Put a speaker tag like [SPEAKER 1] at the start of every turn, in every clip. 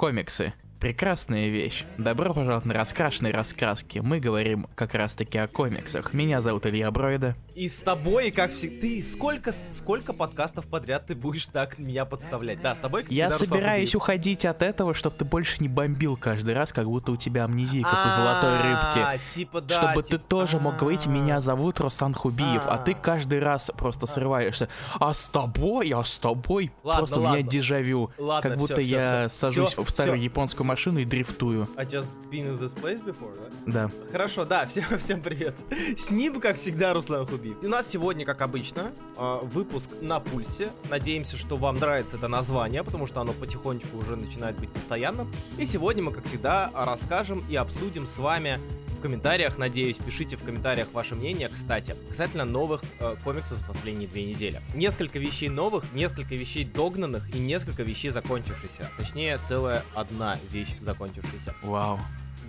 [SPEAKER 1] Комиксы. Прекрасная вещь. Добро пожаловать на раскрашенные раскраски. Мы говорим как раз таки о комиксах. Меня зовут Илья Бройда.
[SPEAKER 2] И с тобой, как всегда, ты сколько, сколько подкастов подряд ты будешь так меня подставлять? Да, с тобой, как
[SPEAKER 1] Я
[SPEAKER 2] Руслан
[SPEAKER 1] собираюсь
[SPEAKER 2] Хубиев.
[SPEAKER 1] уходить от этого, чтобы ты больше не бомбил каждый раз, как будто у тебя амнезия, как у золотой
[SPEAKER 2] А,
[SPEAKER 1] рыбки.
[SPEAKER 2] Типа, да,
[SPEAKER 1] Чтобы ты тоже мог говорить,
[SPEAKER 2] а.
[SPEAKER 1] меня зовут Руслан Хубиев, а ты
[SPEAKER 2] А.
[SPEAKER 1] каждый раз просто срываешься. А с тобой, а с тобой. Просто у меня дежавю. Как будто я сажусь в старую японскую машину и дрифтую.
[SPEAKER 2] I just been in this place before, да?
[SPEAKER 1] Да.
[SPEAKER 2] Хорошо, да, всем, всем привет. С ним, как всегда, Руслан Хубиев. У нас сегодня, как обычно, э, выпуск на пульсе. Надеемся, что вам нравится это название, потому что оно потихонечку уже начинает быть постоянным. И сегодня мы, как всегда, расскажем и обсудим с вами в комментариях, надеюсь, пишите в комментариях ваше мнение, кстати, касательно новых э, комиксов за последние две недели. Несколько вещей новых, несколько вещей догнанных и несколько вещей закончившихся. Точнее, целая одна вещь закончившаяся.
[SPEAKER 1] Вау.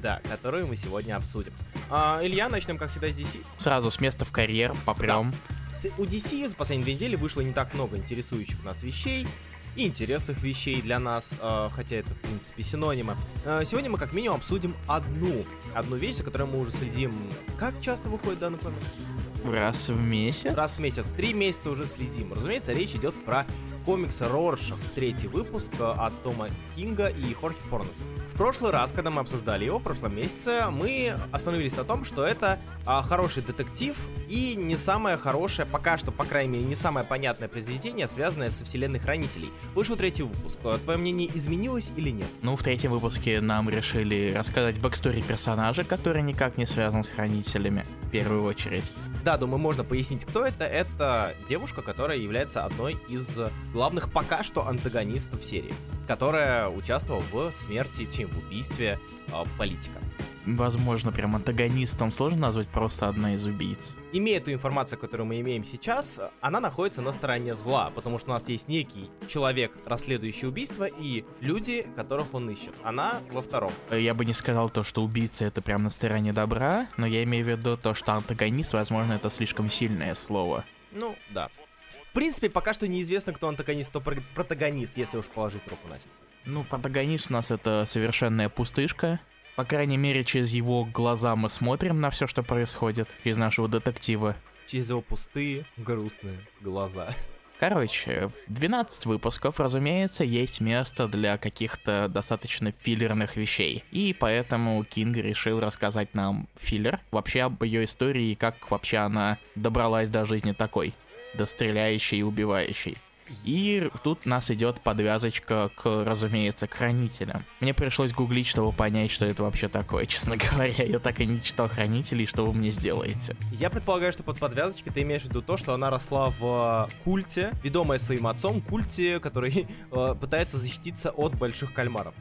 [SPEAKER 2] Да, которую мы сегодня обсудим. А, Илья, начнем, как всегда, с DC.
[SPEAKER 1] Сразу с места в карьер попрем.
[SPEAKER 2] С- У DC за последние две недели вышло не так много интересующих нас вещей и интересных вещей для нас, э, хотя это, в принципе, синонимы. Э, сегодня мы как минимум обсудим одну, одну вещь, за которой мы уже следим. Как часто выходит данный комикс?
[SPEAKER 1] Раз в месяц.
[SPEAKER 2] Раз в месяц. Три месяца уже следим. Разумеется, речь идет про комикс Роршах, третий выпуск э, от Тома Кинга и Хорхе Форнеса. В прошлый раз, когда мы обсуждали его, в прошлом месяце, мы остановились на том, что это а, хороший детектив и не самое хорошее, пока что, по крайней мере, не самое понятное произведение, связанное со вселенной Хранителей. Вышел третий выпуск. Э, Твое мнение изменилось или нет?
[SPEAKER 1] Ну, в третьем выпуске нам решили рассказать backstory персонажа, который никак не связан с хранителями, первую очередь.
[SPEAKER 2] Да, думаю, можно пояснить, кто это. Это девушка, которая является одной из главных пока что антагонистов серии, которая участвовала в смерти, чем в убийстве э, политика.
[SPEAKER 1] Возможно, прям антагонистом сложно назвать просто одна из убийц.
[SPEAKER 2] Имея ту информацию, которую мы имеем сейчас, она находится на стороне зла, потому что у нас есть некий человек, расследующий убийство, и люди, которых он ищет. Она во втором.
[SPEAKER 1] Я бы не сказал то, что убийца это прям на стороне добра, но я имею в виду то, что антагонист, возможно, это слишком сильное слово.
[SPEAKER 2] Ну, да. В принципе, пока что неизвестно, кто антагонист, кто про- протагонист, если уж положить руку на сердце.
[SPEAKER 1] Ну, антагонист у нас это совершенная пустышка. По крайней мере, через его глаза мы смотрим на все, что происходит, из нашего детектива.
[SPEAKER 2] Через его пустые, грустные глаза.
[SPEAKER 1] Короче, 12 выпусков, разумеется, есть место для каких-то достаточно филлерных вещей. И поэтому Кинг решил рассказать нам филлер, вообще об ее истории и как вообще она добралась до жизни такой, до стреляющей и убивающей. И тут нас идет подвязочка к, разумеется, к хранителям. Мне пришлось гуглить, чтобы понять, что это вообще такое. Честно говоря, я так и не читал хранителей, что вы мне сделаете.
[SPEAKER 2] Я предполагаю, что под подвязочкой ты имеешь в виду то, что она росла в э, культе, ведомая своим отцом, культе, который э, пытается защититься от больших кальмаров.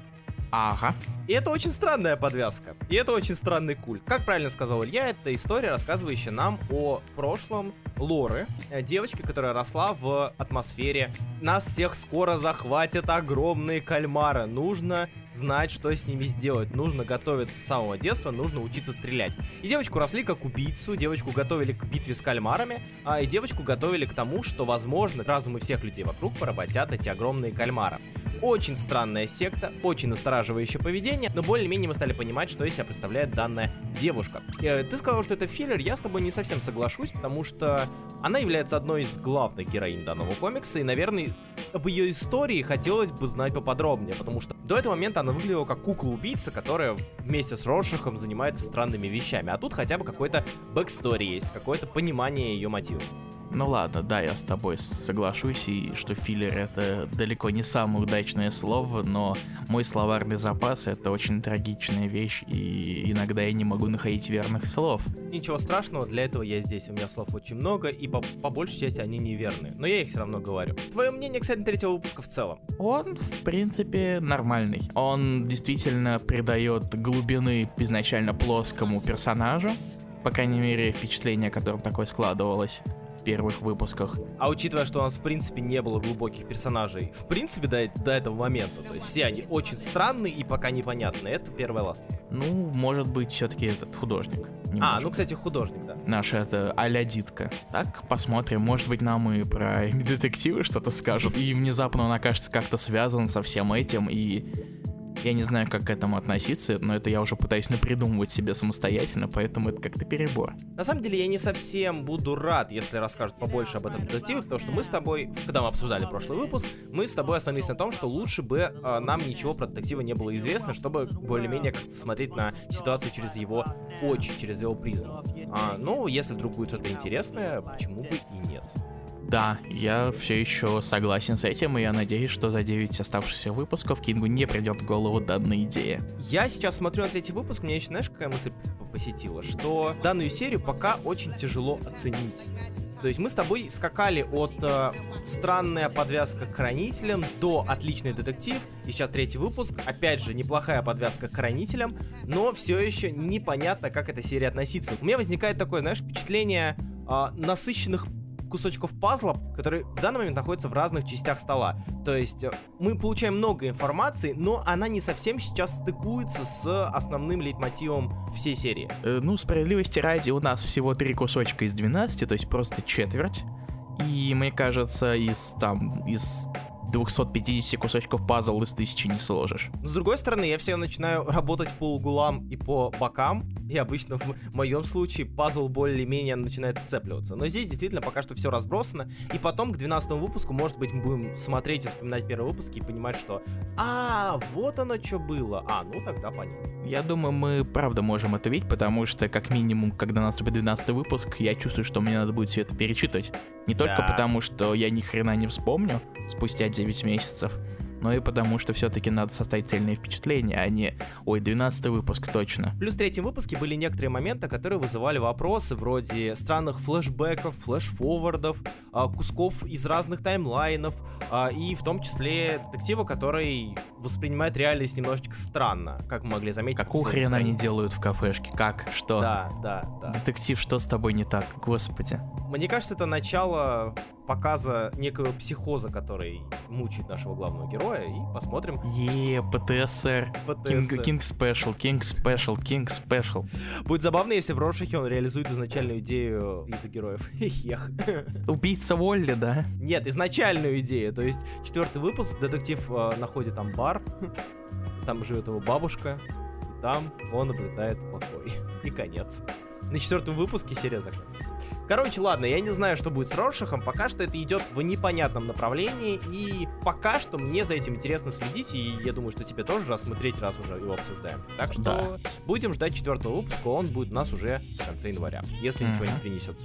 [SPEAKER 1] Ага.
[SPEAKER 2] И это очень странная подвязка. И это очень странный культ. Как правильно сказал Илья, это история, рассказывающая нам о прошлом Лоры, э, девочки, которая росла в атмосфере. Нас всех скоро захватят огромные кальмары. Нужно знать, что с ними сделать. Нужно готовиться с самого детства, нужно учиться стрелять. И девочку росли как убийцу, девочку готовили к битве с кальмарами, а и девочку готовили к тому, что, возможно, разумы всех людей вокруг поработят эти огромные кальмары. Очень странная секта, очень настораживающее поведение, но более-менее мы стали понимать, что из себя представляет данная девушка. Э, Ты сказал, что это филлер, я с тобой не совсем соглашусь, потому что она является одной из главных героинь данного комикса, и, наверное, об ее истории хотелось бы знать поподробнее, потому что до этого момента она выглядела как кукла-убийца, которая вместе с Роршахом занимается странными вещами, а тут хотя бы какой-то backstory есть, какое-то понимание ее мотивов.
[SPEAKER 1] Ну ладно, да, я с тобой соглашусь, и что филлер это далеко не самое удачное слово, но мой словарный запас это очень трагичная вещь, и иногда я не могу находить верных слов.
[SPEAKER 2] Ничего страшного, для этого я здесь, у меня слов очень много, и по, по большей части они неверные, но я их все равно говорю. Твое мнение, кстати, третьего выпуска в целом?
[SPEAKER 1] Он, в принципе, нормальный. Он действительно придает глубины изначально плоскому персонажу, по крайней мере, впечатление, о котором такое складывалось первых выпусках.
[SPEAKER 2] А учитывая, что у нас в принципе не было глубоких персонажей, в принципе до, до этого момента, то есть все они очень странные и пока непонятные, это первая ласт.
[SPEAKER 1] Ну, может быть, все-таки этот художник.
[SPEAKER 2] А,
[SPEAKER 1] немножко.
[SPEAKER 2] ну, кстати, художник, да.
[SPEAKER 1] Наша это а-ля Дитка. Так, посмотрим, может быть, нам и про детективы что-то скажут. И внезапно он окажется как-то связан со всем этим, и Я не знаю, как к этому относиться, но это я уже пытаюсь напридумывать себе самостоятельно, поэтому это как-то перебор.
[SPEAKER 2] На самом деле я не совсем буду рад, если расскажут побольше об этом детективе, потому что мы с тобой, когда мы обсуждали прошлый выпуск, мы с тобой остановились на том, что лучше бы э, нам ничего про детектива не было известно, чтобы более-менее смотреть на ситуацию через его очи, через его призму. А, ну, если вдруг будет что-то интересное, почему бы и нет.
[SPEAKER 1] Да, я все еще согласен с этим, и я надеюсь, что за 9 оставшихся выпусков Кингу не придет в голову данная идея.
[SPEAKER 2] Я сейчас смотрю на третий выпуск, мне еще, знаешь, какая мысль посетила? Что данную серию пока очень тяжело оценить. То есть мы с тобой скакали от э, странная подвязка к хранителям до отличный детектив. И сейчас третий выпуск. Опять же, неплохая подвязка к хранителям. Но все еще непонятно, как эта серия относится. У меня возникает такое, знаешь, впечатление э, насыщенных кусочков пазла, которые в данный момент находятся в разных частях стола. То есть э, мы получаем много информации, но она не совсем сейчас стыкуется с основным лейтмотивом всей серии.
[SPEAKER 1] Э, ну, справедливости ради, у нас всего три кусочка из 12, то есть просто четверть. И мне кажется, из там, из 250 кусочков пазл из тысячи не сложишь.
[SPEAKER 2] С другой стороны, я все начинаю работать по углам и по бокам, и обычно в моем случае пазл более-менее начинает сцепливаться. Но здесь действительно пока что все разбросано, и потом к 12 выпуску, может быть, мы будем смотреть и вспоминать первый выпуск и понимать, что «А, вот оно что было!» А, ну тогда понятно.
[SPEAKER 1] Я думаю, мы правда можем это видеть, потому что, как минимум, когда наступит 12 выпуск, я чувствую, что мне надо будет все это перечитывать. Не только да. потому, что я ни хрена не вспомню спустя 9 месяцев, но и потому, что все-таки надо составить цельные впечатления, а не «Ой, 12 выпуск, точно».
[SPEAKER 2] Плюс в третьем выпуске были некоторые моменты, которые вызывали вопросы вроде странных флешбеков, флешфорвардов, а, кусков из разных таймлайнов, а, и в том числе детектива, который воспринимает реальность немножечко странно, как мы могли заметить.
[SPEAKER 1] Какого хрена они делают в кафешке? Как? Что?
[SPEAKER 2] Да, да, да.
[SPEAKER 1] Детектив, что с тобой не так? Господи.
[SPEAKER 2] Мне кажется, это начало показа некого психоза, который мучает нашего главного героя, и посмотрим.
[SPEAKER 1] Е, ПТСР. King Special, King Special, King Special.
[SPEAKER 2] Будет забавно, если в Роршахе он реализует изначальную идею из-за героев.
[SPEAKER 1] Убийца Волли, да?
[SPEAKER 2] Нет, изначальную идею. То есть четвертый выпуск, детектив э, находит там бар, там живет его бабушка, и там он наблюдает покой. И конец. На четвертом выпуске серия закончится. Короче, ладно, я не знаю, что будет с Роршахом, пока что это идет в непонятном направлении, и пока что мне за этим интересно следить, и я думаю, что тебе тоже, третий раз уже его обсуждаем. Так что да. будем ждать четвертого выпуска, он будет у нас уже в конце января, если mm-hmm. ничего не принесет,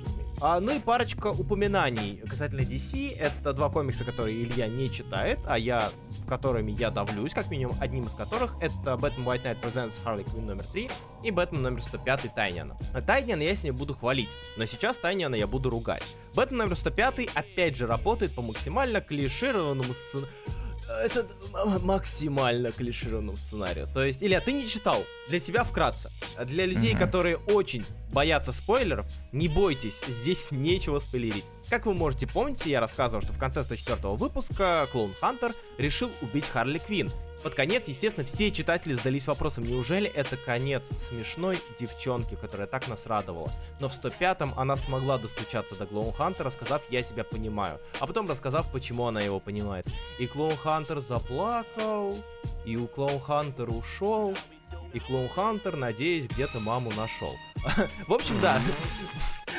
[SPEAKER 2] А, ну и парочка упоминаний касательно DC. Это два комикса, которые Илья не читает, а я, которыми я давлюсь, как минимум одним из которых. Это Batman White Knight Presents Harley Quinn номер 3 и Бэтмен номер 105 Тайняна. Тайняна я с ней буду хвалить, но сейчас Тайняна я буду ругать. Бэтмен номер 105 опять же работает по максимально клишированному сценарию это максимально клишированному сценарию. То есть, Илья, ты не читал. Для себя вкратце. Для людей, mm-hmm. которые очень боятся спойлеров, не бойтесь, здесь нечего спойлерить. Как вы можете помнить, я рассказывал, что в конце 104 выпуска Клоун Хантер решил убить Харли Квин. Под конец, естественно, все читатели задались вопросом, неужели это конец смешной девчонки, которая так нас радовала. Но в 105-м она смогла достучаться до Клоун Хантера, сказав «я тебя понимаю», а потом рассказав, почему она его понимает. И Клоун Хантер заплакал, и у Клоун Хантер ушел, и Клоун Хантер, надеюсь, где-то маму нашел. В общем, да.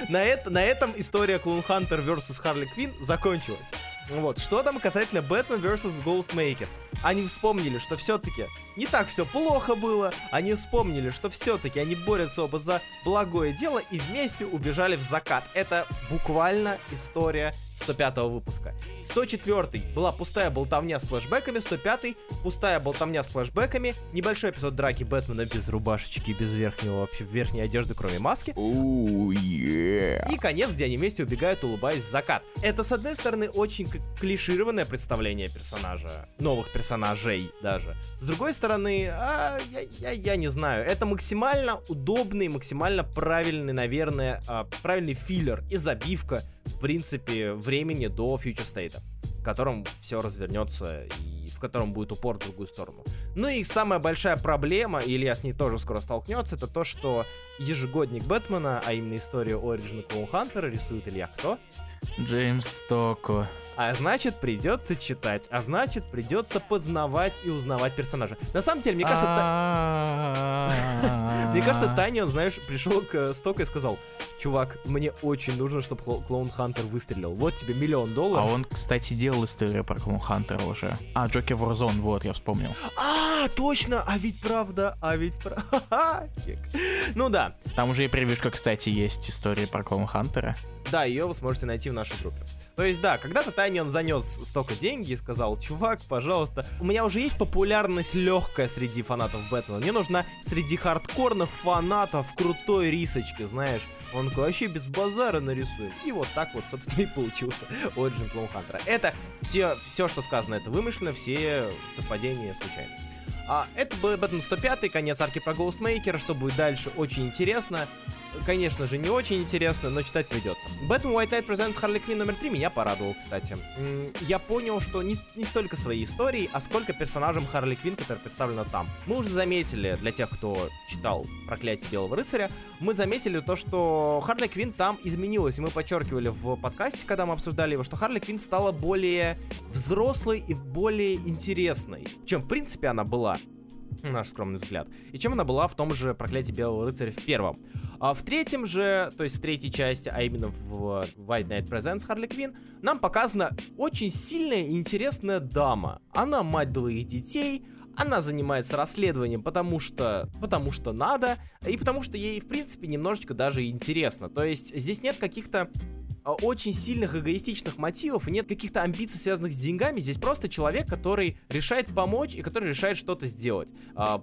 [SPEAKER 2] На, это, на этом история Клоун Хантер vs. Харли Квин закончилась. Вот, что там касательно Бэтмен vs. Ghostmaker? Они вспомнили, что все-таки не так все плохо было, они вспомнили, что все-таки они борются оба за благое дело и вместе убежали в закат. Это буквально история 105 выпуска. 104 была пустая болтовня с флэшбэками, 105 пустая болтовня с флэшбэками, небольшой эпизод драки Бэтмена без рубашечки, без верхнего вообще верхней одежды, кроме маски.
[SPEAKER 1] Ooh, yeah.
[SPEAKER 2] И конец, где они вместе убегают, улыбаясь в закат. Это, с одной стороны, очень клишированное представление персонажа, новых персонажей даже. С другой стороны, а, я, я, я не знаю, это максимально удобный, максимально правильный, наверное, а, правильный филлер и забивка, в принципе, времени до Future State, в котором все развернется и в котором будет упор в другую сторону. Ну и самая большая проблема, и Илья с ней тоже скоро столкнется, это то, что ежегодник Бэтмена, а именно историю Origin Clone Hunter рисует Илья кто?
[SPEAKER 1] Джеймс Стоко.
[SPEAKER 2] А значит, придется читать. А значит, придется познавать и узнавать персонажа. На самом деле, мне кажется, Та- мне кажется, Таня, он, знаешь, пришел к Стоку и сказал, чувак, мне очень нужно, чтобы Клоун Хантер выстрелил. Вот тебе миллион
[SPEAKER 1] А
[SPEAKER 2] долларов.
[SPEAKER 1] он, кстати, делал историю про Клоун Хантера уже. А, Джокер Warzone, вот, я вспомнил.
[SPEAKER 2] А, точно, а ведь правда, а ведь правда. Ну да,
[SPEAKER 1] Там уже и превьюшка, кстати, есть история про Клоун Хантера.
[SPEAKER 2] Да, ее вы сможете найти в нашей группе. То есть, да, когда-то Тайнион занес столько деньги и сказал, чувак, пожалуйста, у меня уже есть популярность легкая среди фанатов Бэтмена. Мне нужна среди хардкорных фанатов крутой рисочки, знаешь. Он такой, вообще без базара нарисуем. И вот так вот, собственно, и получился Origin Clone Hunter. Это все, все, что сказано, это вымышленно, все совпадения случайно. А, это был Бэтмен 105, конец арки про Гоустмейкера, что будет дальше, очень интересно. Конечно же, не очень интересно, но читать придется. Бэтмен White Knight Presents Harley Quinn номер 3 меня порадовал, кстати. Я понял, что не, не столько своей историей, а сколько персонажем Харли Квинн, который представлена там. Мы уже заметили, для тех, кто читал «Проклятие Белого Рыцаря», мы заметили то, что Харли Квинн там изменилась, и мы подчеркивали в подкасте, когда мы обсуждали его, что Харли Квинн стала более взрослой и более интересной, чем, в принципе, она была наш скромный взгляд. И чем она была в том же «Проклятии Белого Рыцаря» в первом. А в третьем же, то есть в третьей части, а именно в White Knight Presents Harley Quinn, нам показана очень сильная и интересная дама. Она мать двоих детей, она занимается расследованием, потому что, потому что надо, и потому что ей, в принципе, немножечко даже интересно. То есть здесь нет каких-то очень сильных эгоистичных мотивов нет каких-то амбиций, связанных с деньгами. Здесь просто человек, который решает помочь и который решает что-то сделать. А,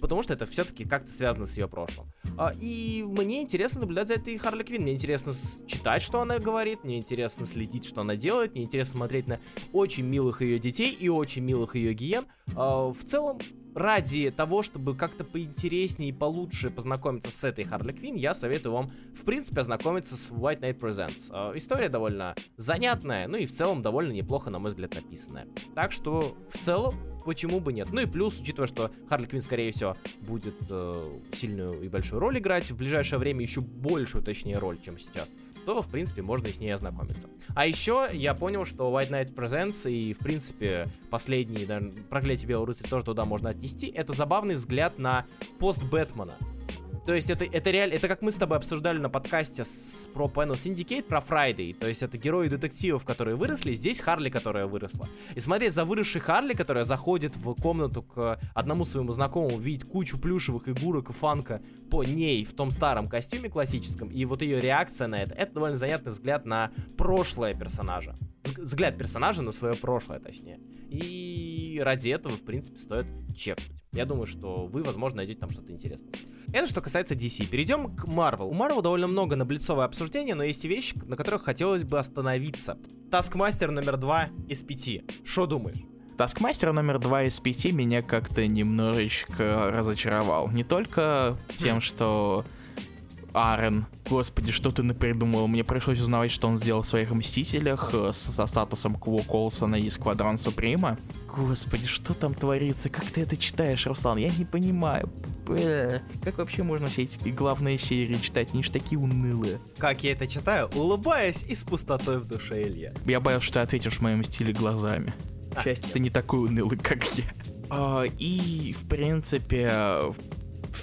[SPEAKER 2] потому что это все-таки как-то связано с ее прошлым. А, и мне интересно наблюдать за этой Харли Квинн. Мне интересно читать, что она говорит, мне интересно следить, что она делает, мне интересно смотреть на очень милых ее детей и очень милых ее гиен. А, в целом, ради того, чтобы как-то поинтереснее и получше познакомиться с этой Харли Квинн, я советую вам, в принципе, ознакомиться с White Knight Presents. А, История довольно занятная, ну и в целом довольно неплохо, на мой взгляд, написанная. Так что, в целом, почему бы нет? Ну и плюс, учитывая, что Харли Квинн, скорее всего, будет э, сильную и большую роль играть в ближайшее время, еще большую, точнее, роль, чем сейчас, то, в принципе, можно и с ней ознакомиться. А еще я понял, что White Knight Presents и, в принципе, последний, да, проклятие Белого рыцаря тоже туда можно отнести, это забавный взгляд на пост Бэтмена. То есть это, это реально, это как мы с тобой обсуждали на подкасте с, про Panel Syndicate, про Friday. То есть это герои детективов, которые выросли, здесь Харли, которая выросла. И смотреть за выросшей Харли, которая заходит в комнату к одному своему знакомому, видит кучу плюшевых игрурок и фанка по ней в том старом костюме классическом, и вот ее реакция на это, это довольно занятный взгляд на прошлое персонажа. Взг- Взгляд персонажа на свое прошлое, точнее. И ради этого, в принципе, стоит чекнуть. Я думаю, что вы, возможно, найдете там что-то интересное. Это что касается DC. Перейдем к Marvel. У Marvel довольно много наблицовое обсуждение, но есть вещи, на которых хотелось бы остановиться. Таскмастер номер два из пяти. Что думаешь?
[SPEAKER 1] Таскмастер номер два из пяти меня как-то немножечко разочаровал. Не только тем, что Арен, господи, что ты напридумал? Мне пришлось узнавать, что он сделал в своих Мстителях э, со статусом Кво Колсона и Сквадрон Суприма. Господи, что там творится? Как ты это читаешь, Руслан? Я не понимаю. Бэ, Как вообще можно все эти главные серии читать? Они же такие унылые.
[SPEAKER 2] Как я это читаю? Улыбаясь и с пустотой в душе Илья.
[SPEAKER 1] Я боялся, что ты ответишь в моем стиле глазами. К
[SPEAKER 2] А,
[SPEAKER 1] счастью, ты не такой унылый, как я. А, и, в принципе,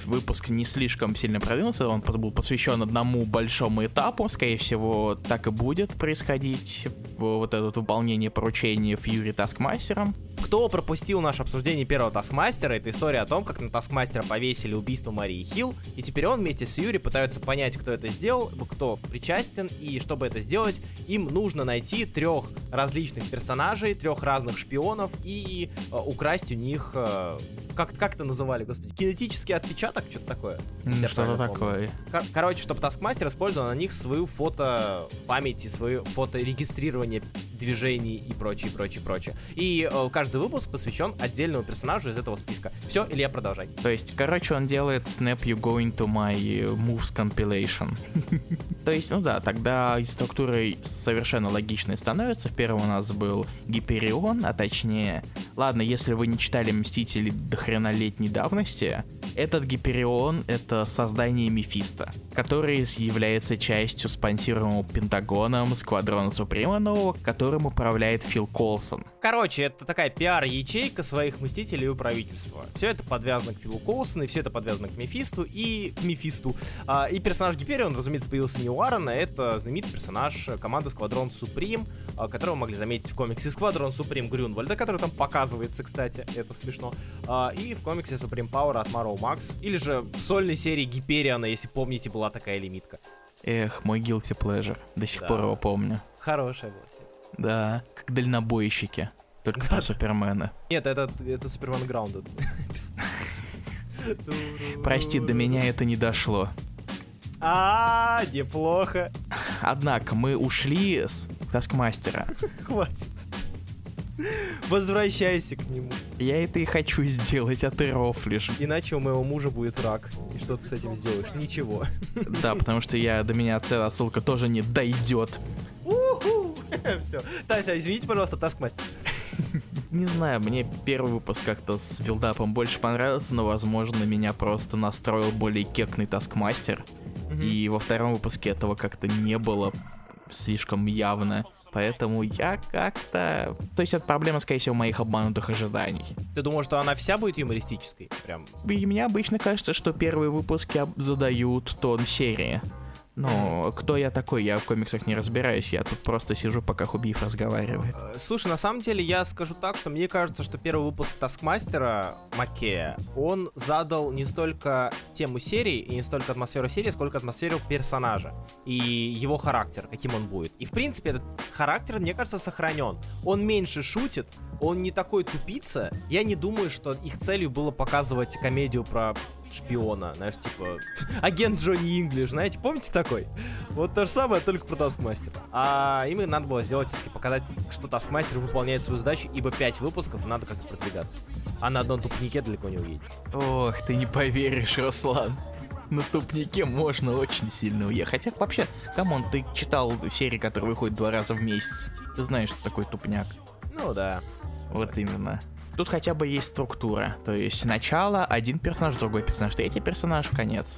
[SPEAKER 1] выпуск не слишком сильно продвинулся, он был посвящен одному большому этапу, скорее всего, так и будет происходить в вот это выполнение поручения Фьюри Таскмастером.
[SPEAKER 2] Кто пропустил наше обсуждение первого Таскмастера, это история о том, как на Таскмастера повесили убийство Марии Хилл, и теперь он вместе с Юри пытаются понять, кто это сделал, кто причастен, и чтобы это сделать, им нужно найти трех различных персонажей, трех разных шпионов и э, украсть у них, э, как, как это называли, господи, кинетический отпечаток, что-то такое.
[SPEAKER 1] Что-то такое.
[SPEAKER 2] Кор- Короче, чтобы Таскмастер использовал на них свою фото память и свое фоторегистрирование движений и прочее, прочее, прочее. И э, каждый выпуск посвящен отдельному персонажу из этого списка. Все, Илья, продолжай.
[SPEAKER 1] То есть, короче, он делает Snap You Going to My Moves Compilation. То есть, ну да, тогда структурой совершенно логичной становится. В первом у нас был Гиперион, а точнее... Ладно, если вы не читали Мстители до хрена летней давности, этот Гиперион — это создание Мефиста, который является частью спонсируемого Пентагоном Сквадрона Суприма нового, которым управляет Фил Колсон.
[SPEAKER 2] Короче, это такая пиар-ячейка своих Мстителей у правительства. Все это подвязано к Филу Колсону, и все это подвязано к Мефисту и к Мефисту. А, и персонаж Гиперион, разумеется, появился не у Аарона, это знаменитый персонаж команды Сквадрон Суприм, а, которого могли заметить в комиксе Сквадрон Суприм Грюнвальда, который там показывается, кстати, это смешно, а, и в комиксе Суприм Пауэр от Marrow Макс, или же в сольной серии Гипериона, если помните, была такая лимитка.
[SPEAKER 1] Эх, мой guilty pleasure, до сих да. пор его помню.
[SPEAKER 2] Хорошая была.
[SPEAKER 1] Да, как дальнобойщики. Только про Супермена.
[SPEAKER 2] Нет, это, это Супермен Grounded.
[SPEAKER 1] Прости, до меня это не дошло.
[SPEAKER 2] А, неплохо.
[SPEAKER 1] Однако мы ушли с Таскмастера.
[SPEAKER 2] Хватит. Возвращайся к нему.
[SPEAKER 1] Я это и хочу сделать, а ты рофлишь.
[SPEAKER 2] Иначе у моего мужа будет рак. И что ты с этим сделаешь? Ничего.
[SPEAKER 1] Да, потому что я до меня эта отсылка тоже не дойдет.
[SPEAKER 2] Все. Тася, извините, пожалуйста, Таскмастер.
[SPEAKER 1] Не знаю, мне первый выпуск как-то с build-up ом больше понравился, но, возможно, меня просто настроил более кекный Таскмастер. И во втором выпуске этого как-то не было слишком явно. Поэтому я как-то... То есть это проблема, скорее всего, моих обманутых ожиданий.
[SPEAKER 2] Ты думал, что она вся будет юмористической? Прям.
[SPEAKER 1] И мне обычно кажется, что первые выпуски задают тон серии. Но кто я такой? Я в комиксах не разбираюсь. Я тут просто сижу, пока Хубиев разговаривает. Э,
[SPEAKER 2] слушай, на самом деле я скажу так, что мне кажется, что первый выпуск Таскмастера Макея, он задал не столько тему серии и не столько атмосферу серии, сколько атмосферу персонажа и его характер, каким он будет. И в принципе этот характер, мне кажется, сохранен. Он меньше шутит, он не такой тупица. Я не думаю, что их целью было показывать комедию про шпиона, знаешь, типа агент Джонни Инглиш, знаете, помните такой? Вот то же самое, только про Таскмастера. А им надо было сделать все-таки показать, что Таскмастер выполняет свою задачу, ибо 5 выпусков надо как-то продвигаться. А на одном тупнике далеко не уедешь.
[SPEAKER 1] Ох, ты не поверишь, Руслан. На тупнике можно очень сильно уехать. Хотя вообще, come on, ты читал серии, которые выходят два раза в месяц. Ты знаешь, что такое тупняк.
[SPEAKER 2] Ну да.
[SPEAKER 1] Вот именно. Тут хотя бы есть структура. То есть начало, один персонаж, другой персонаж, третий персонаж, конец.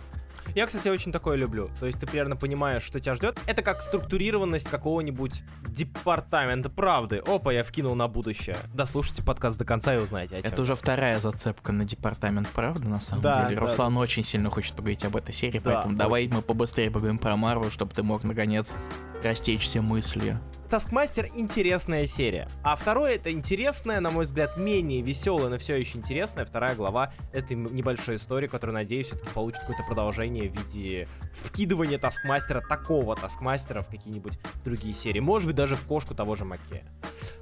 [SPEAKER 2] Я, кстати, очень такое люблю. То есть ты примерно понимаешь, что тебя ждет. Это как структурированность какого-нибудь департамента правды. Опа, я вкинул на будущее. Дослушайте подкаст до конца и узнаете, о
[SPEAKER 1] чем. Это уже вторая зацепка на департамент правды, на самом да, деле. Да, Руслан очень сильно хочет поговорить об этой серии, да, поэтому очень. давай мы побыстрее поговорим про Марвел, чтобы ты мог, наконец, растечься мыслью.
[SPEAKER 2] Таскмастер интересная серия. А второе это интересная, на мой взгляд, менее веселая, но все еще интересная вторая глава этой небольшой истории, которая, надеюсь, все-таки получит какое-то продолжение в виде вкидывания Таскмастера, такого Таскмастера в какие-нибудь другие серии. Может быть, даже в кошку того же Маке.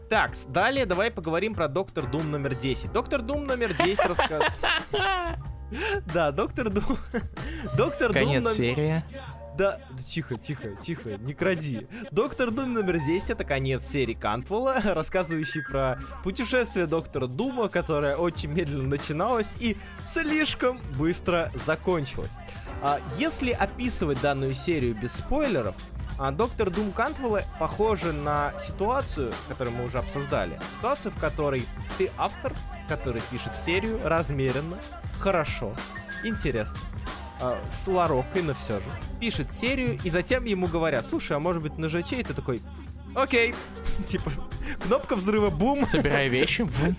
[SPEAKER 2] Так, далее давай поговорим про Доктор Дум номер 10. Доктор Дум номер 10 рассказывает... Да, Доктор Дум... Доктор
[SPEAKER 1] Дум... Конец серии.
[SPEAKER 2] Да, тихо, тихо, тихо, не кради. Доктор Дум номер 10 это конец серии Кантвелла, рассказывающий про путешествие доктора Дума, которое очень медленно начиналось и слишком быстро закончилось. А, если описывать данную серию без спойлеров, а доктор Дум Кантвелла похожа на ситуацию, которую мы уже обсуждали. Ситуацию, в которой ты автор, который пишет серию размеренно, хорошо, интересно э, с Лароккой, но все же. Пишет серию, и затем ему говорят, слушай, а может быть на ЖЧ? И ты такой, окей. Типа, кнопка взрыва, бум.
[SPEAKER 1] Собирай вещи, бум.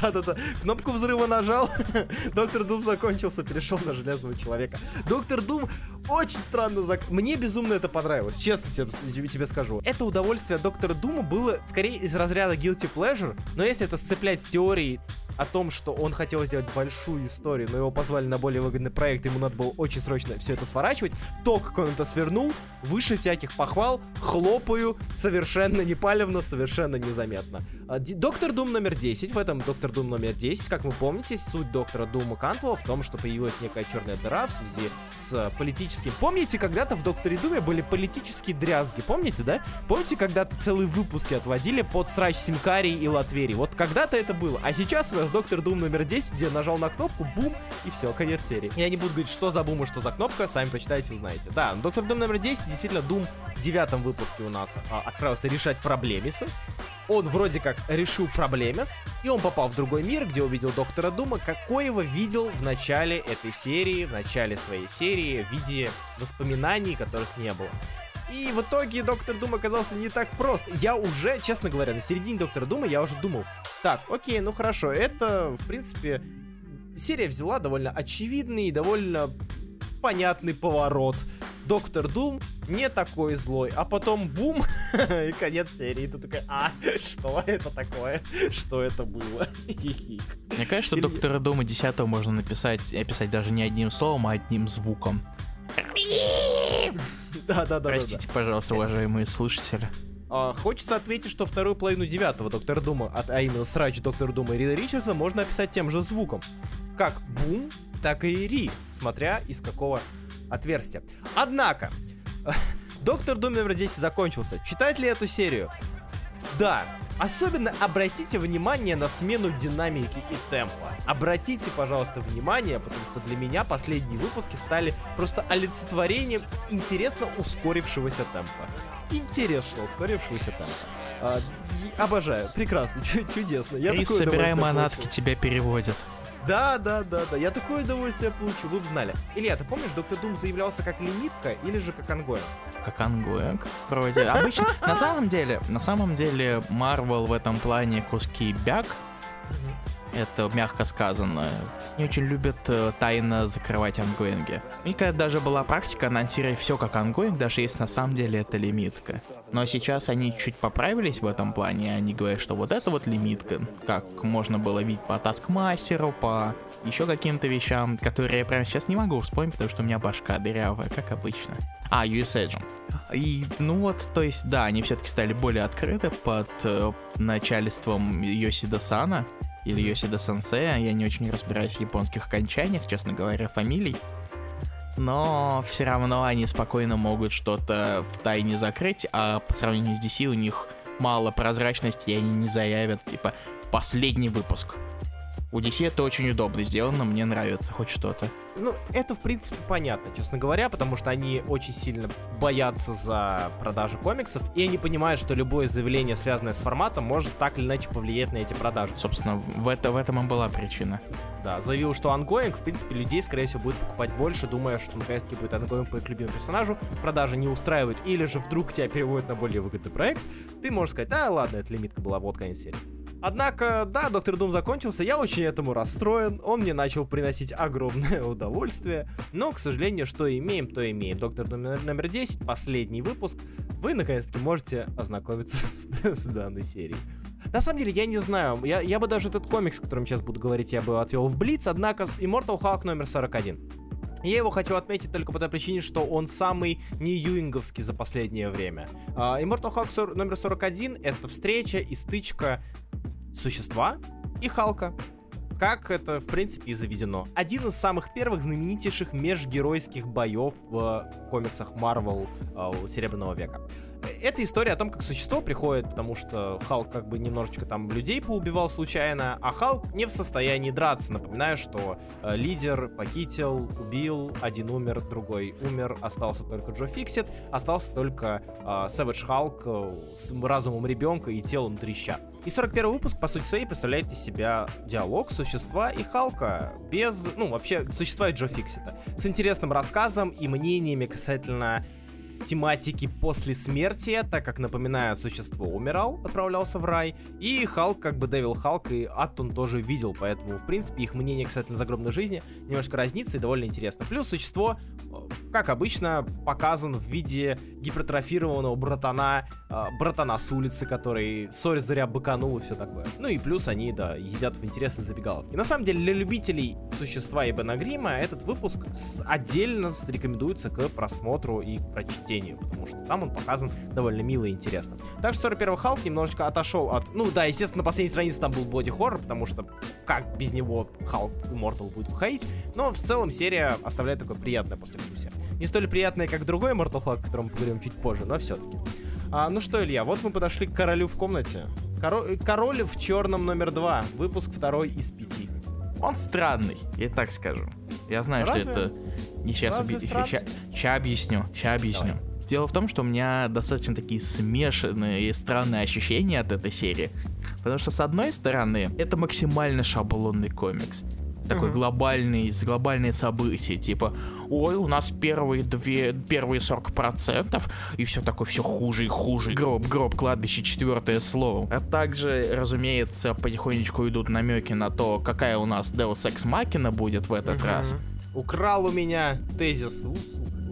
[SPEAKER 2] Да-да-да. Кнопку взрыва нажал, Доктор Дум закончился, перешел на Железного Человека. Доктор Дум очень странно зак... Мне безумно это понравилось, честно тебе, тебе скажу. Это удовольствие Доктора Дума было скорее из разряда guilty pleasure, но если это сцеплять с теорией о том, что он хотел сделать большую историю, но его позвали на более выгодный проект, ему надо было очень срочно все это сворачивать, то, как он это свернул, выше всяких похвал, хлопаю, совершенно непалевно, совершенно незаметно. А, Доктор Дум номер 10, в этом Доктор Дум номер 10, как вы помните, суть Доктора Дума Кантвелла в том, что появилась некая черная дыра в связи с политическим... Помните, когда-то в Докторе Думе были политические дрязги, помните, да? Помните, когда-то целые выпуски отводили под срач Симкарии и Латверии? Вот когда-то это было, а сейчас нас Доктор Дум номер 10, где нажал на кнопку, бум, и все, конец серии. Я не буду говорить, что за бум и что за кнопка, сами почитайте, узнаете. Да, Доктор Дум номер 10, действительно, Дум в девятом выпуске у нас а, отправился решать проблемисы. Он вроде как решил проблемес, и он попал в другой мир, где увидел Доктора Дума, какой его видел в начале этой серии, в начале своей серии, в виде воспоминаний, которых не было. И в итоге Доктор Дум оказался не так прост. Я уже, честно говоря, на середине Доктора Дума я уже думал, так, окей, ну хорошо, это, в принципе, серия взяла довольно очевидный и довольно понятный поворот. Доктор Дум не такой злой, а потом бум, и конец серии. Ты такой, а, что это такое? Что это было?
[SPEAKER 1] Мне кажется, что Доктора Дума 10 можно написать, описать даже не одним словом, а одним звуком.
[SPEAKER 2] Да, да, да.
[SPEAKER 1] Простите, пожалуйста, уважаемые слушатели.
[SPEAKER 2] А, хочется отметить, что вторую половину девятого Доктора Дума, а именно срач Доктора Дума и Рида Ричардса, можно описать тем же звуком. Как бум, так и ри, смотря из какого отверстия. Однако, Доктор Дум номер 10 закончился. Читать ли эту серию? Да, Особенно обратите внимание на смену динамики и темпа. Обратите, пожалуйста, внимание, потому что для меня последние выпуски стали просто олицетворением интересно ускорившегося темпа. Интересно ускорившегося темпа. А, обожаю, прекрасно, чудесно.
[SPEAKER 1] Я Крис, собирай манатки, тебя переводят.
[SPEAKER 2] Да, да, да, да. Я такое удовольствие получил, вы бы знали. Илья, ты помнишь, Доктор Дум заявлялся как лимитка или же как ongoing?
[SPEAKER 1] Как ongoing, вроде. Обычно, на самом деле, на самом деле, Марвел в этом плане куски бяк, это мягко сказано. Не очень любят э, тайно закрывать ongoing и. И когда даже была практика анонсировать все как ongoing, даже если на самом деле это лимитка. Но сейчас они чуть поправились в этом плане, они говорят, что вот это вот лимитка, как можно было видеть по таскмастеру, по еще каким-то вещам, которые я прямо сейчас не могу вспомнить, потому что у меня башка дырявая, как обычно. А, US Agent. И, ну вот, то есть, да, они все-таки стали более открыты под э, начальством Йосида Сана, или Йосида Сенсея, я не очень разбираюсь в японских окончаниях, честно говоря, фамилий. Но все равно они спокойно могут что-то в тайне закрыть, а по сравнению с DC у них мало прозрачности, и они не заявят, типа, последний выпуск. У DC это очень удобно сделано, мне нравится хоть что-то.
[SPEAKER 2] Ну, это, в принципе, понятно, честно говоря, потому что они очень сильно боятся за продажи комиксов, и они понимают, что любое заявление, связанное с форматом, может так или иначе повлиять на эти продажи.
[SPEAKER 1] Собственно, в, это, в этом и была причина.
[SPEAKER 2] Да, заявил, что ongoing, в принципе, людей, скорее всего, будет покупать больше, думая, что наконец-таки будет ongoing по их любимому персонажу, продажи не устраивают, или же вдруг тебя переводят на более выгодный проект, ты можешь сказать, да, ладно, эта лимитка была, вот конец серии. Однако, да, Доктор Дум закончился, я очень этому расстроен, он мне начал приносить огромное удовольствие, но, к сожалению, что имеем, то имеем. Доктор Дум номер 10, последний выпуск, вы, наконец-таки, можете ознакомиться с, с данной серией. На самом деле, я не знаю, я, я бы даже этот комикс, о котором сейчас буду говорить, я бы отвел в Блиц, однако Immortal Hulk номер 41. Я его хочу отметить только по той причине, что он самый не юинговский за последнее время. Uh, Immortal Hulk номер 41 — это встреча и стычка существа и Халка. Как это, в принципе, и заведено. Один из самых первых знаменитейших межгеройских боев в комиксах Marvel э, Серебряного века. Это история о том, как существо приходит, потому что Халк как бы немножечко там людей поубивал случайно, а Халк не в состоянии драться. Напоминаю, что э, лидер похитил, убил, один умер, другой умер, остался только Джо Фиксит, остался только э, Халк э, с разумом ребенка и телом треща. И 41 выпуск, по сути своей, представляет из себя диалог существа и Халка без, ну, вообще, существа и Джо Фиксита. С интересным рассказом и мнениями касательно тематики после смерти, так как, напоминаю, существо умирал, отправлялся в рай, и Халк, как бы Дэвил Халк и Аттон тоже видел, поэтому, в принципе, их мнение касательно загробной жизни немножко разнится и довольно интересно. Плюс существо, э, как обычно, показан в виде гипертрофированного братана, э, братана с улицы, который сорь зря быканул и все такое. Ну и плюс они, да, едят в интересной забегаловке. На самом деле, для любителей существа и Бена Грима этот выпуск отдельно рекомендуется к просмотру и к прочтению чтению, потому что там он показан довольно мило и интересно. Так что 41 Халк немножечко отошел от... Ну да, естественно, на последней странице там был боди-хоррор, потому что как без него Халк Immortal будет выходить, но в целом серия оставляет такое приятное послевкусие. Не столь приятное, как другой Immortal Hulk, о котором мы поговорим чуть позже, но все-таки. А, ну что, Илья, вот мы подошли к королю в комнате. Коро- Король в черном номер два. Выпуск второй из пяти.
[SPEAKER 1] Он странный, я так скажу. Я знаю,
[SPEAKER 2] Разве?
[SPEAKER 1] что это... Не сейчас ща... ща объясню, ща объясню. Дело в том, что у меня достаточно такие смешанные и странные ощущения от этой серии. Потому что, с одной стороны, это максимально шаблонный комикс. Такой
[SPEAKER 2] Мгм.
[SPEAKER 1] глобальный, с глобальные события, типа, ой, у нас первые две, первые 40%, и все такое, все хуже и хуже. Гроб, гроб, кладбище, четвертое слово. А также, разумеется, потихонечку идут намеки на то, какая у нас Deus Ex Machina будет в этот
[SPEAKER 2] Мгм.
[SPEAKER 1] раз.
[SPEAKER 2] Украл у меня тезис. У,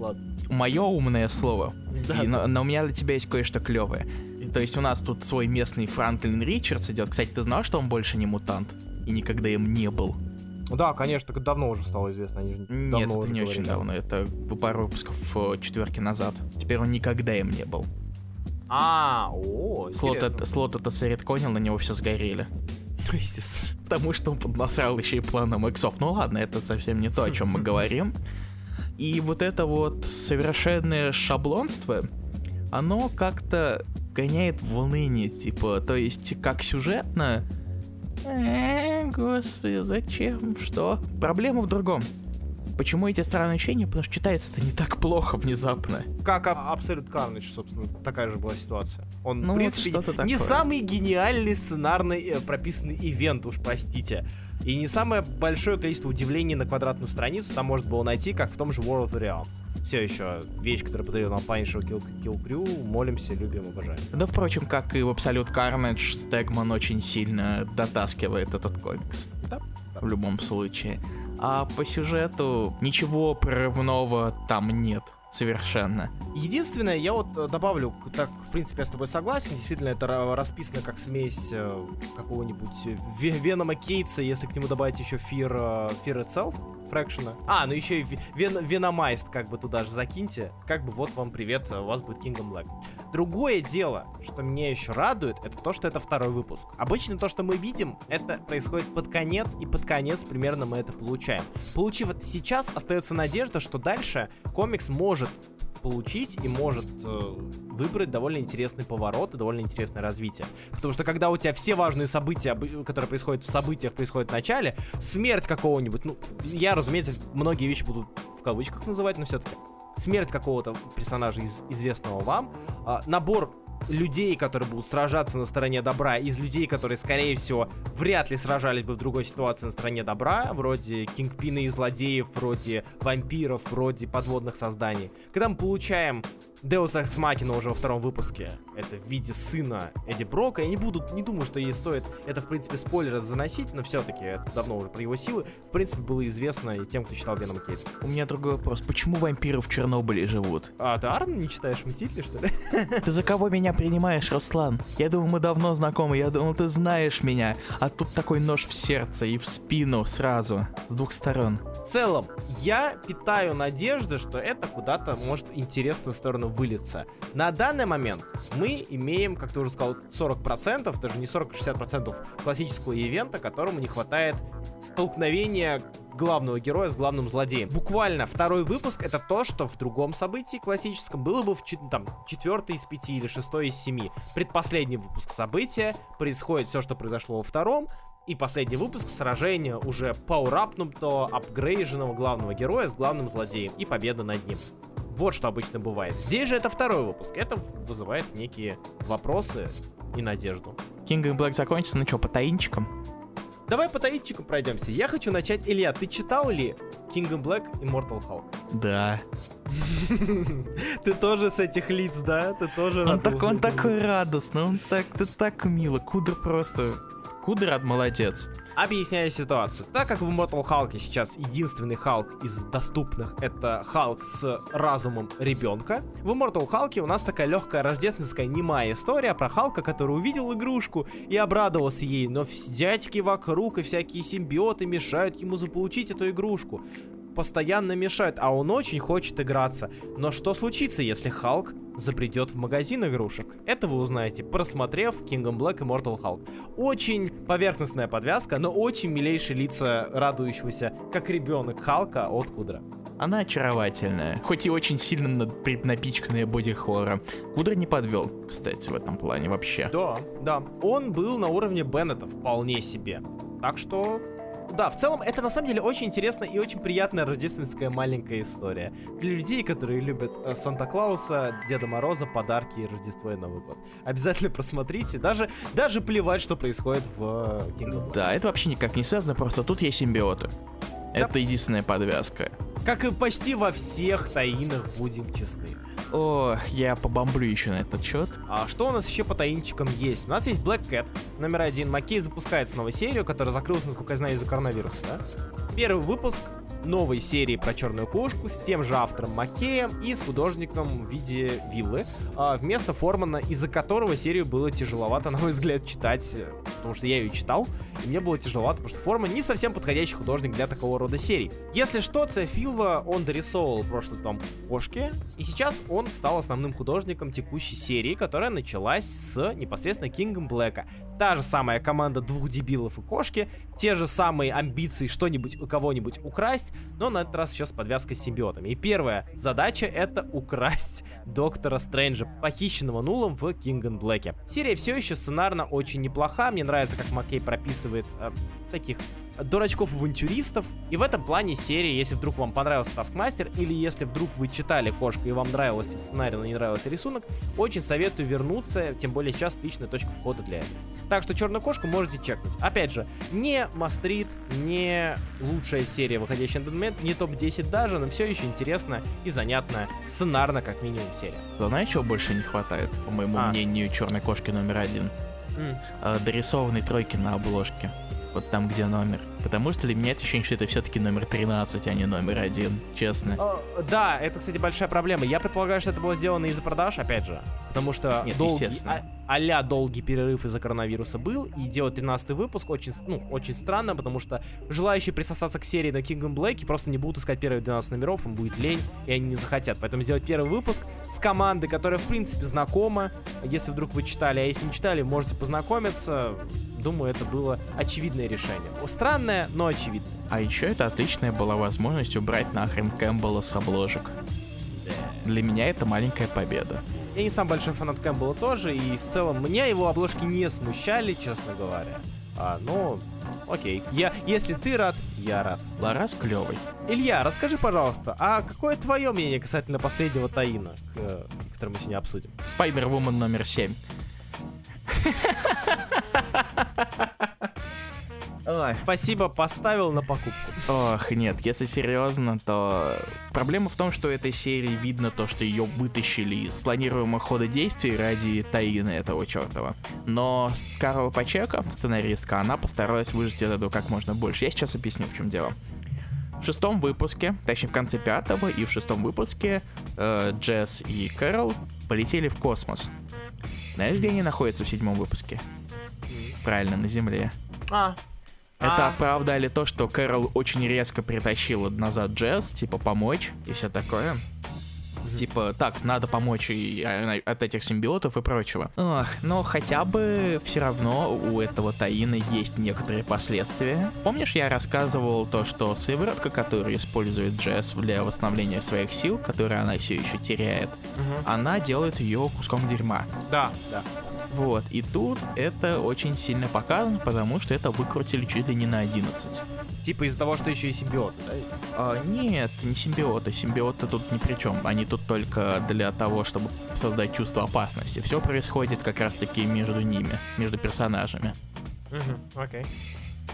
[SPEAKER 2] ладно.
[SPEAKER 1] Мое умное слово.
[SPEAKER 2] Да,
[SPEAKER 1] И- но, но у меня для тебя есть кое-что клевое. То есть у нас тут свой местный Франклин Ричардс идет. Кстати, ты знал, что он больше не мутант? И никогда им не был.
[SPEAKER 2] Да, конечно, так давно уже стало известно. Они же
[SPEAKER 1] Нет,
[SPEAKER 2] давно
[SPEAKER 1] это
[SPEAKER 2] уже
[SPEAKER 1] не очень
[SPEAKER 2] говорили.
[SPEAKER 1] давно. Это пару выпусков э, четверки назад. Теперь он никогда им не был.
[SPEAKER 2] А, о,
[SPEAKER 1] Слот, это, слот это сэредконил, на него все сгорели. Потому что он поднасрал еще и планом иксов. Ну ладно, это совсем не то, о чем мы говорим. И вот это вот совершенное шаблонство, оно как-то гоняет в уныние, типа, то есть как сюжетно... Э, господи, зачем? Что? Проблема в другом. Почему эти странные ощущения? Потому что читается это не так плохо внезапно.
[SPEAKER 2] Как Абсолют Carnage, собственно, такая же была ситуация. Он,
[SPEAKER 1] Ну,
[SPEAKER 2] в
[SPEAKER 1] вот
[SPEAKER 2] принципе,
[SPEAKER 1] что-то
[SPEAKER 2] не
[SPEAKER 1] такое.
[SPEAKER 2] самый гениальный сценарный э, прописанный ивент, уж простите. И не самое большое количество удивлений на квадратную страницу там можно было найти, как в том же World of the Realms. Все еще вещь, которая подарил нам Punisher Kill, Kill Crew, молимся, любим, обожаем.
[SPEAKER 1] Да, впрочем, как и в Absolute Carnage, Стегман очень сильно дотаскивает этот комикс.
[SPEAKER 2] Да, да.
[SPEAKER 1] В любом случае. А по сюжету ничего прорывного там нет. Совершенно.
[SPEAKER 2] Единственное, я вот э, добавлю, так, в принципе, я с тобой согласен, действительно, это ра- расписано как смесь э, какого-нибудь э, Ве- Венома Кейтса, если к нему добавить еще Fear, Fear Itself, Фрэкшена. А, ну еще и Ве- Вен, Веномайст, как бы туда же закиньте. Как бы вот вам привет, у вас будет Kingdom Black. Другое дело, что меня еще радует, это то, что это второй выпуск. Обычно то, что мы видим, это происходит под конец, и под конец примерно мы это получаем. Получив это сейчас, остается надежда, что дальше комикс может получить и может э, выбрать довольно интересный поворот и довольно интересное развитие. Потому что когда у тебя все важные события, обы- которые происходят в событиях, происходят в начале, смерть какого-нибудь, ну, я, разумеется, многие вещи буду в кавычках называть, но все-таки смерть какого-то персонажа из известного вам, а, набор людей, которые будут сражаться на стороне добра, из людей, которые, скорее всего, вряд ли сражались бы в другой ситуации на стороне добра, вроде кингпина и злодеев, вроде вампиров, вроде подводных созданий. Когда мы получаем Deus Ex Machina уже во втором выпуске, это в виде сына Эдди Брока, я не буду, не думаю, что ей стоит это, в принципе, спойлеры заносить, но все-таки это давно уже про его силы, в принципе, было известно и тем, кто читал Веном Кейтс.
[SPEAKER 1] У меня другой вопрос. Почему вампиры в Чернобыле живут?
[SPEAKER 2] А, ты Арн не читаешь Мстители, что ли?
[SPEAKER 1] Ты за кого меня принимаешь, Руслан? Я думал, мы давно знакомы, я думал, ты знаешь меня. А тут такой нож в сердце и в спину сразу, с двух сторон.
[SPEAKER 2] Целом, я питаю надежды, что это куда-то может интересную сторону вылиться. На данный момент мы имеем, как ты уже сказал, 40%, даже не 40-60% классического ивента, которому не хватает столкновения главного героя с главным злодеем. Буквально второй выпуск это то, что в другом событии классическом было бы в там, четвертый из пяти или шестой из семи. Предпоследний выпуск события, происходит все, что произошло во втором, и последний выпуск сражения уже пауэрапнутого, апгрейженного главного героя с главным злодеем и победа над ним. Вот что обычно бывает. Здесь же это второй выпуск. Это вызывает некие вопросы и надежду.
[SPEAKER 1] King and Black закончится, ну что, по таинчикам?
[SPEAKER 2] Давай по таитчику пройдемся. Я хочу начать. Илья, ты читал ли Kingdom Black Immortal Hulk?
[SPEAKER 1] Да.
[SPEAKER 2] Ты тоже с этих лиц, да? Ты тоже
[SPEAKER 1] Он, так, он такой радостный, он так, ты так мило. Кудр просто... Кудр молодец.
[SPEAKER 2] Объясняю ситуацию. Так как в Immortal Hulk сейчас единственный Халк из доступных это Халк с разумом ребенка, в Immortal Hulk у нас такая легкая рождественская немая история про Халка, который увидел игрушку и обрадовался ей, но дядьки вокруг и всякие симбиоты мешают ему заполучить эту игрушку. Постоянно мешают, а он очень хочет играться. Но что случится, если Халк забредет в магазин игрушек? Это вы узнаете, просмотрев Kingdom Black и Mortal Hulk. Очень поверхностная подвязка, но очень милейшие лица радующегося, как ребенок Халка от Кудра.
[SPEAKER 1] Она очаровательная, хоть и очень сильно напичканная боди хоррора. Кудра не подвел, кстати, в этом плане вообще.
[SPEAKER 2] Да, да. Он был на уровне Беннета вполне себе. Так что да, в целом это на самом деле очень интересная и очень приятная рождественская маленькая история. Для людей, которые любят э, Санта-Клауса, Деда Мороза, подарки и Рождество и Новый год. Обязательно просмотрите. Даже, даже плевать, что происходит в э, Kingdom
[SPEAKER 1] Да, это вообще никак не связано, просто тут есть симбиоты. Да. Это единственная подвязка.
[SPEAKER 2] Как и почти во всех таинах, будем честны.
[SPEAKER 1] О, я побомблю еще на этот счет.
[SPEAKER 2] А что у нас еще по таинчикам есть? У нас есть Black Cat, номер один. Маккей запускает снова серию, которая закрылась, насколько я знаю, из-за коронавируса, да? Первый выпуск новой серии про черную кошку с тем же автором Маккеем и с художником в виде виллы, а, вместо Формана, из-за которого серию было тяжеловато, на мой взгляд, читать, э, потому что я ее читал, и мне было тяжеловато, потому что Форман не совсем подходящий художник для такого рода серий. Если что, Цефилва, он дорисовывал прошлый том кошки, и сейчас он стал основным художником текущей серии, которая началась с непосредственно Кингом Блэка. Та же самая команда двух дебилов и кошки, те же самые амбиции что-нибудь у кого-нибудь украсть, но на этот раз сейчас с подвязкой с симбиотами. И первая задача это украсть Доктора Стрэнджа, похищенного Нулом в Кинган Блэке. Серия все еще сценарно очень неплоха, мне нравится, как Маккей прописывает э, таких дурачков-авантюристов. И в этом плане серии, если вдруг вам понравился Таскмастер, или если вдруг вы читали Кошку и вам нравился сценарий, но не нравился рисунок, очень советую вернуться, тем более сейчас отличная точка входа для этого. Так что Черную Кошку можете чекнуть. Опять же, не Мастрит, не лучшая серия, выходящая на момент, не топ-10 даже, но все еще интересно и занятно, сценарно как минимум серия.
[SPEAKER 1] Знаешь, чего больше не хватает, по моему а. мнению, Черной Кошки номер один? Mm. Дорисованной тройки на обложке вот там, где номер. Потому что для меня это ощущение, что это все-таки номер 13, а не номер один, честно. О,
[SPEAKER 2] да, это, кстати, большая проблема. Я предполагаю, что это было сделано из-за продаж, опять же. Потому что Нет, долгий, а, а долгий перерыв из-за коронавируса был, и делать 13 выпуск очень, ну, очень странно, потому что желающие присосаться к серии на Kingdom Black просто не будут искать первые 12 номеров, им будет лень, и они не захотят. Поэтому сделать первый выпуск с командой, которая, в принципе, знакома, если вдруг вы читали, а если не читали, можете познакомиться, думаю, это было очевидное решение. Странное, но очевидное.
[SPEAKER 1] А еще это отличная была возможность убрать нахрен Кэмпбелла с обложек. Для меня это маленькая победа.
[SPEAKER 2] Я не сам большой фанат Кэмпбелла тоже, и в целом меня его обложки не смущали, честно говоря. А, ну, окей. Я, если ты рад, я рад.
[SPEAKER 1] Ларас клевый.
[SPEAKER 2] Илья, расскажи, пожалуйста, а какое твое мнение касательно последнего Таина, который мы сегодня обсудим?
[SPEAKER 1] Spider-Woman номер 7.
[SPEAKER 2] Ой. Спасибо, поставил на покупку.
[SPEAKER 1] Ох, нет, если серьезно, то проблема в том, что этой серии видно то, что ее вытащили из планируемого хода действий ради Таина этого чертова. Но Карл Пачека, сценаристка, она постаралась выжить этого как можно больше. Я сейчас объясню, в чем дело. В шестом выпуске, точнее в конце пятого и в шестом выпуске э, Джесс и Кэрол полетели в космос. Знаешь, где они находятся в седьмом выпуске? Правильно, на Земле.
[SPEAKER 2] А.
[SPEAKER 1] Это а. оправдали то, что Кэрол очень резко притащила назад Джесс, типа помочь и все такое. Типа, так, надо помочь и а, от этих симбиотов и прочего. Ох, но хотя бы все равно у этого Таина есть некоторые последствия. Помнишь, я рассказывал то, что сыворотка, которую использует Джесс для восстановления своих сил, которые она все еще теряет, угу. она делает ее куском дерьма.
[SPEAKER 2] Да, да.
[SPEAKER 1] Вот, и тут это очень сильно показано, потому что это выкрутили чуть ли не на 11.
[SPEAKER 2] Типа из-за того, что еще и симбиоты, да?
[SPEAKER 1] А, нет, не симбиоты. Симбиоты тут ни при чем. Они тут только для того, чтобы создать чувство опасности. Все происходит как раз-таки между ними, между персонажами.
[SPEAKER 2] Угу, окей.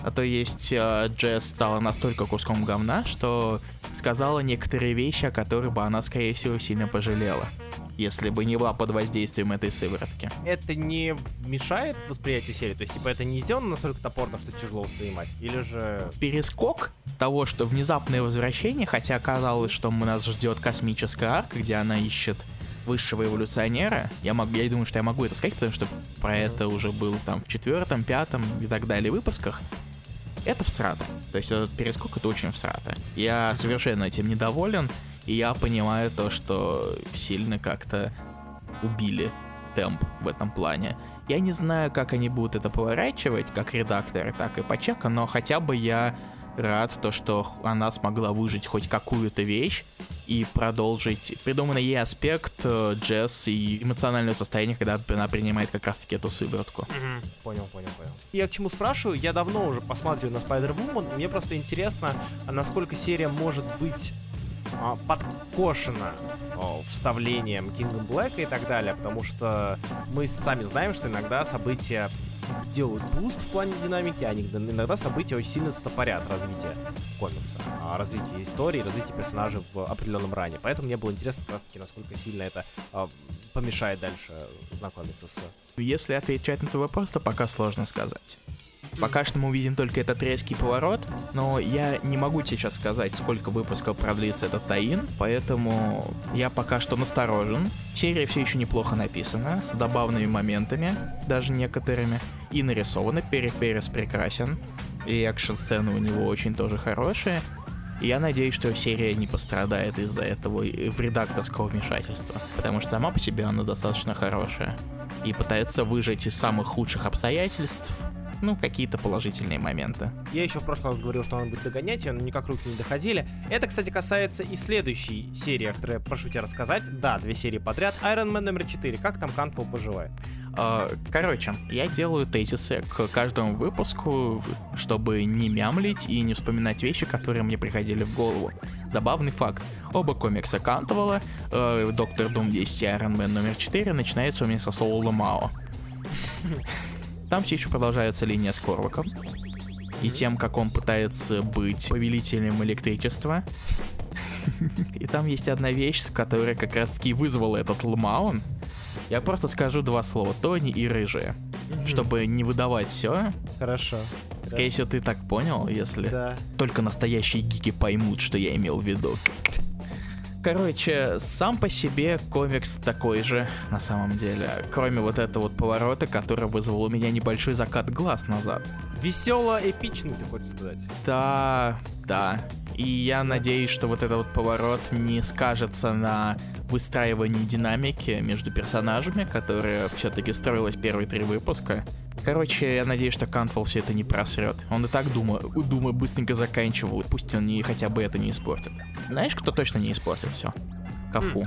[SPEAKER 1] А то есть э, Джесс стала настолько куском говна, что сказала некоторые вещи, о которых бы она, скорее всего, сильно пожалела если бы не была под воздействием этой сыворотки.
[SPEAKER 2] Это не мешает восприятию серии? То есть, типа, это не сделано настолько топорно, что тяжело воспринимать? Или же...
[SPEAKER 1] Перескок того, что внезапное возвращение, хотя казалось, что нас ждет космическая арка, где она ищет высшего эволюционера. Я, могу, я думаю, что я могу это сказать, потому что про это уже был там в четвертом, пятом и так далее выпусках. Это всрато. То есть этот перескок это очень всрато. Я совершенно этим недоволен. И я понимаю то, что сильно как-то убили темп в этом плане. Я не знаю, как они будут это поворачивать, как редакторы, так и Пачека, но хотя бы я рад, то, что она смогла выжить хоть какую-то вещь и продолжить придуманный ей аспект э, Джесс и эмоциональное состояние, когда она принимает как раз-таки эту сыворотку.
[SPEAKER 2] Угу. Понял, понял, понял. Я к чему спрашиваю? Я давно уже посмотрю на Spider-Woman, мне просто интересно, а насколько серия может быть а, подкошена о, вставлением Кинга Блэка и так далее, потому что мы сами знаем, что иногда события делают boost в плане динамики, а иногда события очень сильно стопорят развитие комикса, а развитие истории, развитие персонажей в определенном run е. Поэтому мне было интересно как раз таки, насколько сильно это а, помешает дальше знакомиться с...
[SPEAKER 1] Если отвечать на твой вопрос, то пока сложно сказать. Пока что мы увидим только этот резкий поворот, но я не могу сейчас сказать, сколько выпусков продлится этот таин, поэтому я пока что насторожен. Серия все еще неплохо написана, с добавными моментами, даже некоторыми, и нарисована. Перес прекрасен, и экшн-сцены у него очень тоже хорошие. Я надеюсь, что серия не пострадает из-за этого редакторского вмешательства, потому что сама по себе она достаточно хорошая и пытается выжить из самых худших обстоятельств ну, какие-то положительные моменты.
[SPEAKER 2] Я еще в прошлый раз говорил, что он будет догонять ее, но никак руки не доходили. Это, кстати, касается и следующей серии, о которой я прошу тебя рассказать. Да, две серии подряд. Iron Man номер 4. Как там Кантвелл поживает?
[SPEAKER 1] А, короче, я делаю тезисы к каждому выпуску, чтобы не мямлить и не вспоминать вещи, которые мне приходили в голову. Забавный факт. Оба комикса Кантвелла, э, Доктор Дум 10 и Iron Man номер 4 начинаются у меня со слова Ламао. Там все еще продолжается линия с Корваком. И тем, как он пытается быть повелителем электричества. И там есть одна вещь, которая как раз таки вызвала этот Лмаун. Я просто скажу два слова. Тони и Рыжая. Чтобы не выдавать все.
[SPEAKER 2] Хорошо.
[SPEAKER 1] Скорее всего, ты так понял, если только настоящие гики поймут, что я имел в виду. Короче, сам по себе комикс такой же, на самом деле. Кроме вот этого вот поворота, который вызвал у меня небольшой закат глаз назад.
[SPEAKER 2] Весело эпичный, ты хочешь сказать?
[SPEAKER 1] Да, да. И я надеюсь, что вот этот вот поворот не скажется на выстраивании динамики между персонажами, которая все-таки строилась первые три выпуска. Короче, я надеюсь, что Кантфол все это не просрет. Он и так думаю, думаю, быстренько заканчивал, и пусть он не, хотя бы это не испортит. Знаешь, кто точно не испортит все? Кафу.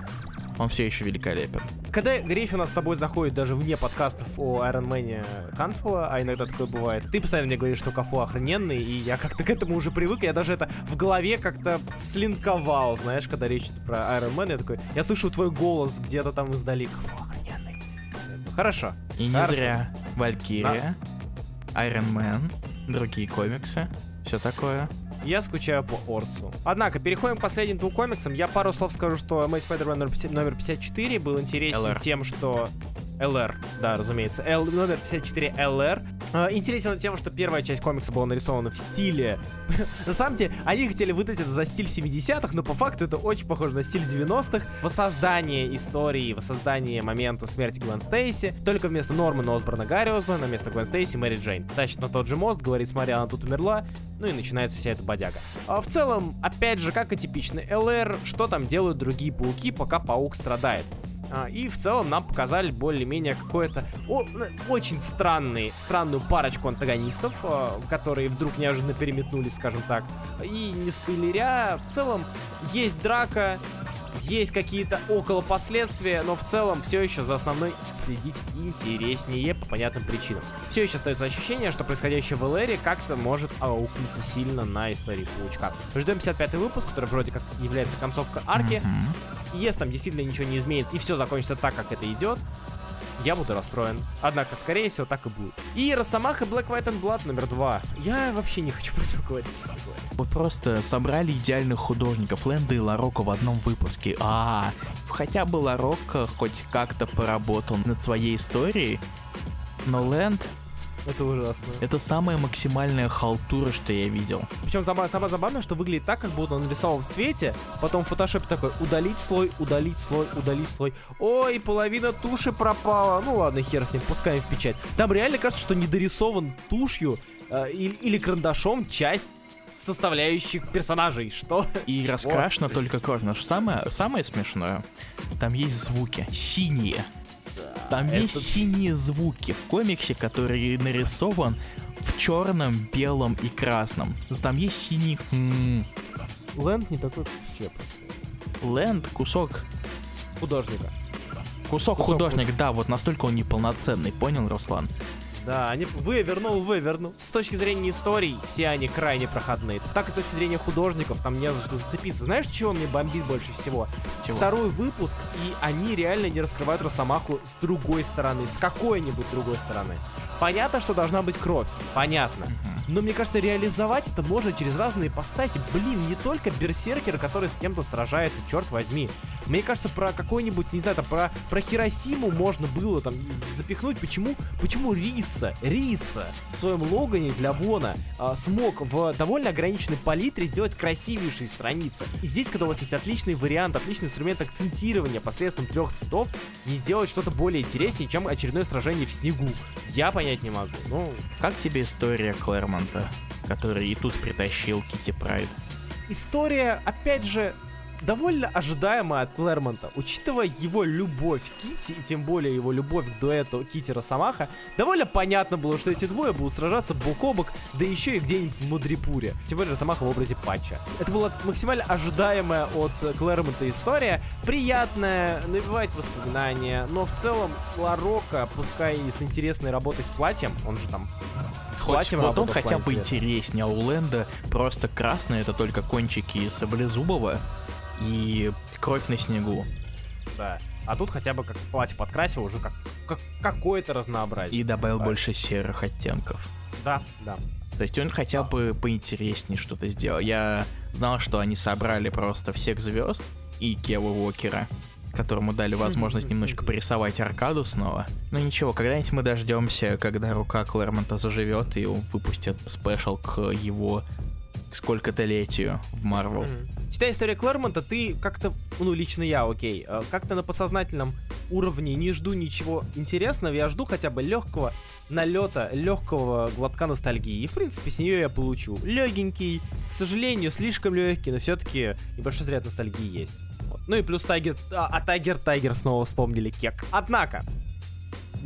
[SPEAKER 1] Он все еще великолепен.
[SPEAKER 2] Когда речь у нас с тобой заходит даже вне подкастов о Iron Man Канфола, а иногда такое бывает, ты постоянно мне говоришь, что Кафу охрененный, и я как-то к этому уже привык, я даже это в голове как-то слинковал, знаешь, когда речь идет про Iron Man, я такой, я слышу твой голос где-то там издали, Кафу охрененный. Хорошо.
[SPEAKER 1] И не
[SPEAKER 2] Хорошо.
[SPEAKER 1] зря. Валькирия, Iron Man, другие комиксы, все такое.
[SPEAKER 2] Я скучаю по Орсу. Однако, переходим к последним двум комиксам. Я пару слов скажу, что Amazing Spider-Man номер 54 был интересен LR. тем, что LR, да, разумеется. L, номер 54 LR. Э, интересно тем, что первая часть комикса была нарисована в стиле... на самом деле, они хотели выдать это за стиль 70-х, но по факту это очень похоже на стиль 90-х. Воссоздание истории, воссоздание момента смерти Гвен Стейси. Только вместо Нормана Осборна Гарри Осборна, вместо Гвен Стейси Мэри Джейн. Тащит на тот же мост, говорит, смотри, она тут умерла. Ну и начинается вся эта бодяга. А в целом, опять же, как и типичный ЛР, что там делают другие пауки, пока паук страдает. А, и в целом нам показали более-менее какое-то очень странный, странную парочку антагонистов, а, которые вдруг неожиданно переметнулись, скажем так. И не спойлеря, в целом есть драка, есть какие-то около последствия, но в целом все еще за основной следить интереснее по понятным причинам. Все еще остается ощущение, что происходящее в ЛРе как-то может аукнуться сильно на истории Паучка. Ждем 55 выпуск, который вроде как является концовкой арки. Mm-hmm. Если там действительно ничего не изменится и все закончится так, как это идет, я буду расстроен. Однако, скорее всего, так и будет. И Росомаха Black White and Blood номер два. Я вообще не хочу про него говорить, честно говоря.
[SPEAKER 1] Вот просто собрали идеальных художников Лэнда и Ларока в одном выпуске. А, хотя бы Ларок хоть как-то поработал над своей историей, но Лэнд
[SPEAKER 2] это ужасно.
[SPEAKER 1] Это самая максимальная халтура, что я видел.
[SPEAKER 2] Причем самое, самое забавное, что выглядит так, как будто он нарисовал в цвете, потом в фотошопе такой, удалить слой, удалить слой, удалить слой. Ой, половина туши пропала. Ну ладно, хер с ним, пускаем в печать. Там реально кажется, что не дорисован тушью э, или, или карандашом часть составляющих персонажей. Что?
[SPEAKER 1] И раскрашено только кровь. Но самое, самое смешное, там есть звуки синие. Там это... есть синие звуки в комиксе, который нарисован в черном, белом и красном. Там есть синий... м,
[SPEAKER 2] Лэнд не такой, как все просто.
[SPEAKER 1] Ленд, кусок
[SPEAKER 2] Художника.
[SPEAKER 1] Кусок,
[SPEAKER 2] Кусок
[SPEAKER 1] художник, да, вот настолько он неполноценный, понял, Руслан?
[SPEAKER 2] Да, они вывернул, вывернул. С точки зрения историй, все они крайне проходные. Так и с точки зрения художников, там не за что зацепиться. Знаешь, чего мне бомбит больше всего?
[SPEAKER 1] Чего?
[SPEAKER 2] Второй выпуск, и они реально не раскрывают Росомаху с другой стороны, с какой-нибудь другой стороны. Понятно, что должна быть кровь, понятно. Но мне кажется, реализовать это можно через разные ипостаси. Блин, не только берсеркер, который с кем-то сражается, черт возьми. Мне кажется, про какой-нибудь, не знаю, там, про, про Хиросиму можно было там запихнуть. Почему, почему Риса, Риса в своем логане для Вона а, смог в довольно ограниченной палитре сделать красивейшие страницы. И здесь, когда у вас есть отличный вариант, отличный инструмент акцентирования посредством трех цветов, не сделать что-то более интереснее, чем очередное сражение в снегу. Я понять не могу. Ну,
[SPEAKER 1] Как тебе история Клэрмонта, который и тут притащил Кити Прайд?
[SPEAKER 2] история, опять же, довольно ожидаемая от Клэрмонта. Учитывая его любовь к Кити, и тем более его любовь к дуэту Кити Росомаха, довольно понятно было, что эти двое будут сражаться бок о бок, да еще и где-нибудь в Мудрипуре. Тем более Росомаха в образе патча. Это была максимально ожидаемая от Клэрмонта история. Приятная, навевает воспоминания, но в целом Ларока, пускай и с интересной работой с платьем, он же там с
[SPEAKER 1] Хоть
[SPEAKER 2] платьем
[SPEAKER 1] вот он хотя бы интереснее, а у Лэнда просто красный это только кончики саблезубого и кровь на снегу.
[SPEAKER 2] Да. А тут хотя бы как платье подкрасил уже как, как какое-то разнообразие.
[SPEAKER 1] И добавил
[SPEAKER 2] Да.
[SPEAKER 1] больше серых оттенков.
[SPEAKER 2] Да, да.
[SPEAKER 1] То есть он хотя бы поинтереснее что-то сделал. Я знал, что они собрали просто всех звезд и Кева Уокера, которому дали возможность немножко порисовать аркаду снова. Но ничего, когда-нибудь мы дождемся, когда рука Клэрмонта заживет и он выпустит спешл к его сколько-то летию в Марвел.
[SPEAKER 2] Мгм. Читая историю Клэрмонта, ты как-то, ну, лично я, окей, э, как-то на подсознательном уровне не жду ничего интересного, я жду хотя бы легкого налета, легкого глотка ностальгии. И, в принципе, с нее я получу. Легенький, к сожалению, слишком легкий, но все-таки небольшой заряд ностальгии есть. Вот. Ну и плюс Тайгер, а, а Тайгер, Тайгер снова вспомнили кек. Однако,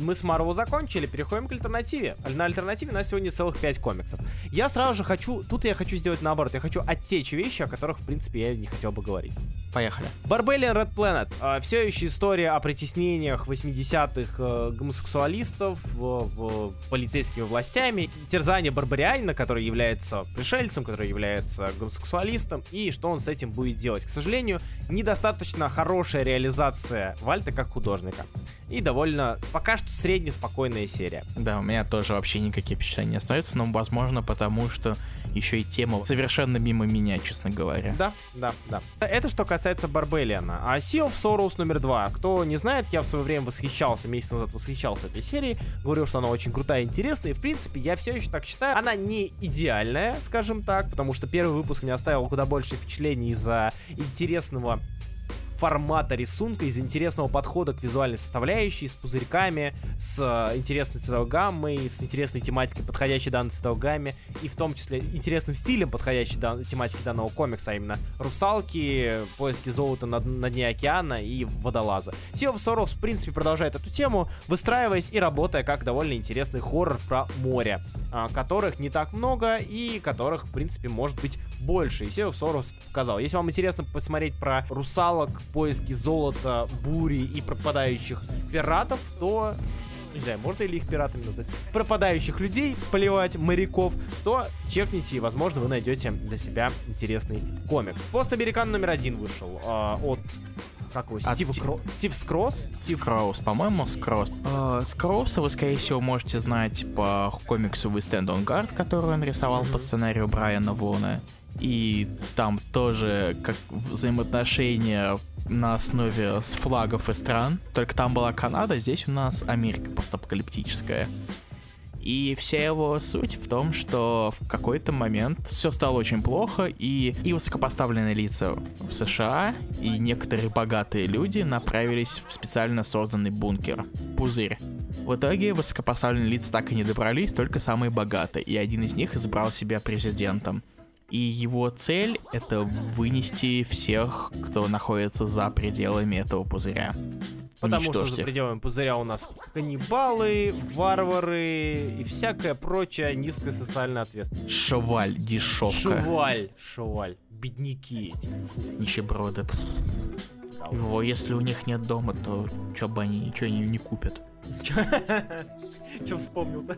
[SPEAKER 2] мы с Марвел закончили, переходим к альтернативе. А На альтернативе у нас сегодня целых 5 комиксов. Я сразу же хочу, тут я хочу сделать наоборот, я хочу отсечь вещи, о которых, в принципе, я не хотел бы говорить.
[SPEAKER 1] Поехали.
[SPEAKER 2] Barbarian Red Planet. все еще история о притеснениях 80-х э, гомосексуалистов в, в полицейскими властями. Терзание Барбарианина, который является пришельцем, который является гомосексуалистом, и что он с этим будет делать. К сожалению, недостаточно хорошая реализация Вальта как художника. И довольно, пока что, средне-спокойная серия.
[SPEAKER 1] Да, у меня тоже вообще никакие впечатления не остаются, но возможно потому, что еще и тема совершенно мимо меня, честно говоря.
[SPEAKER 2] Да, да, да. Это что касается Барбелиана. А Sea of Sorrows номер два. Кто не знает, я в свое время восхищался, месяц назад восхищался этой серией. Говорил, что она очень крутая и интересная. И, в принципе, я все еще так считаю. Она не идеальная, скажем так, потому что первый выпуск мне оставил куда больше впечатлений из-за интересного формата рисунка, из интересного подхода к визуальной составляющей, с пузырьками, с э, интересной цветовой гаммой, с интересной тематикой, подходящей данной цветовой гамме, и в том числе интересным стилем, подходящей дан- тематике данного комикса, а именно русалки, поиски золота на, на дне океана и водолаза. Sea of в принципе, продолжает эту тему, выстраиваясь и работая как довольно интересный хоррор про море, а, которых не так много и которых, в принципе, может быть больше. И Sea Sorrows показал. Если вам интересно посмотреть про русалок, поиски золота, бури и пропадающих пиратов, то не знаю, можно ли их пиратами назвать, пропадающих людей поливать, моряков, то чекните, и, возможно, вы найдете для себя интересный комикс. Пост Американ номер один вышел а, от как его,
[SPEAKER 1] От
[SPEAKER 2] Стива
[SPEAKER 1] Стив-
[SPEAKER 2] Кро... Стив Скросс? Стив...
[SPEAKER 1] Скроус, по-моему, Скроус. Э, Скроуса вы, скорее всего, можете знать по комиксу We Stand on Guard, который он рисовал по сценарию Брайана Вона. И там тоже как взаимоотношения на основе с флагов и стран. Только там была Канада, здесь у нас Америка постапокалиптическая. И вся его суть в том, что в какой-то момент все стало очень плохо, и, и высокопоставленные лица в США и некоторые богатые люди направились в специально созданный бункер, пузырь. В итоге высокопоставленные лица так и не добрались, только самые богатые, и один из них избрал себя президентом. И его цель — это вынести всех, кто находится за пределами этого пузыря.
[SPEAKER 2] Потому что за пределами пузыря у нас каннибалы, варвары и всякая прочая низкая социальная ответственность.
[SPEAKER 1] Шваль, дешевка,
[SPEAKER 2] Шваль, шваль, бедняки эти.
[SPEAKER 1] нищеброды.
[SPEAKER 2] Да,
[SPEAKER 1] Его, если у них нет дома, то чё бы они ничего не, не купят.
[SPEAKER 2] Че вспомнил-то?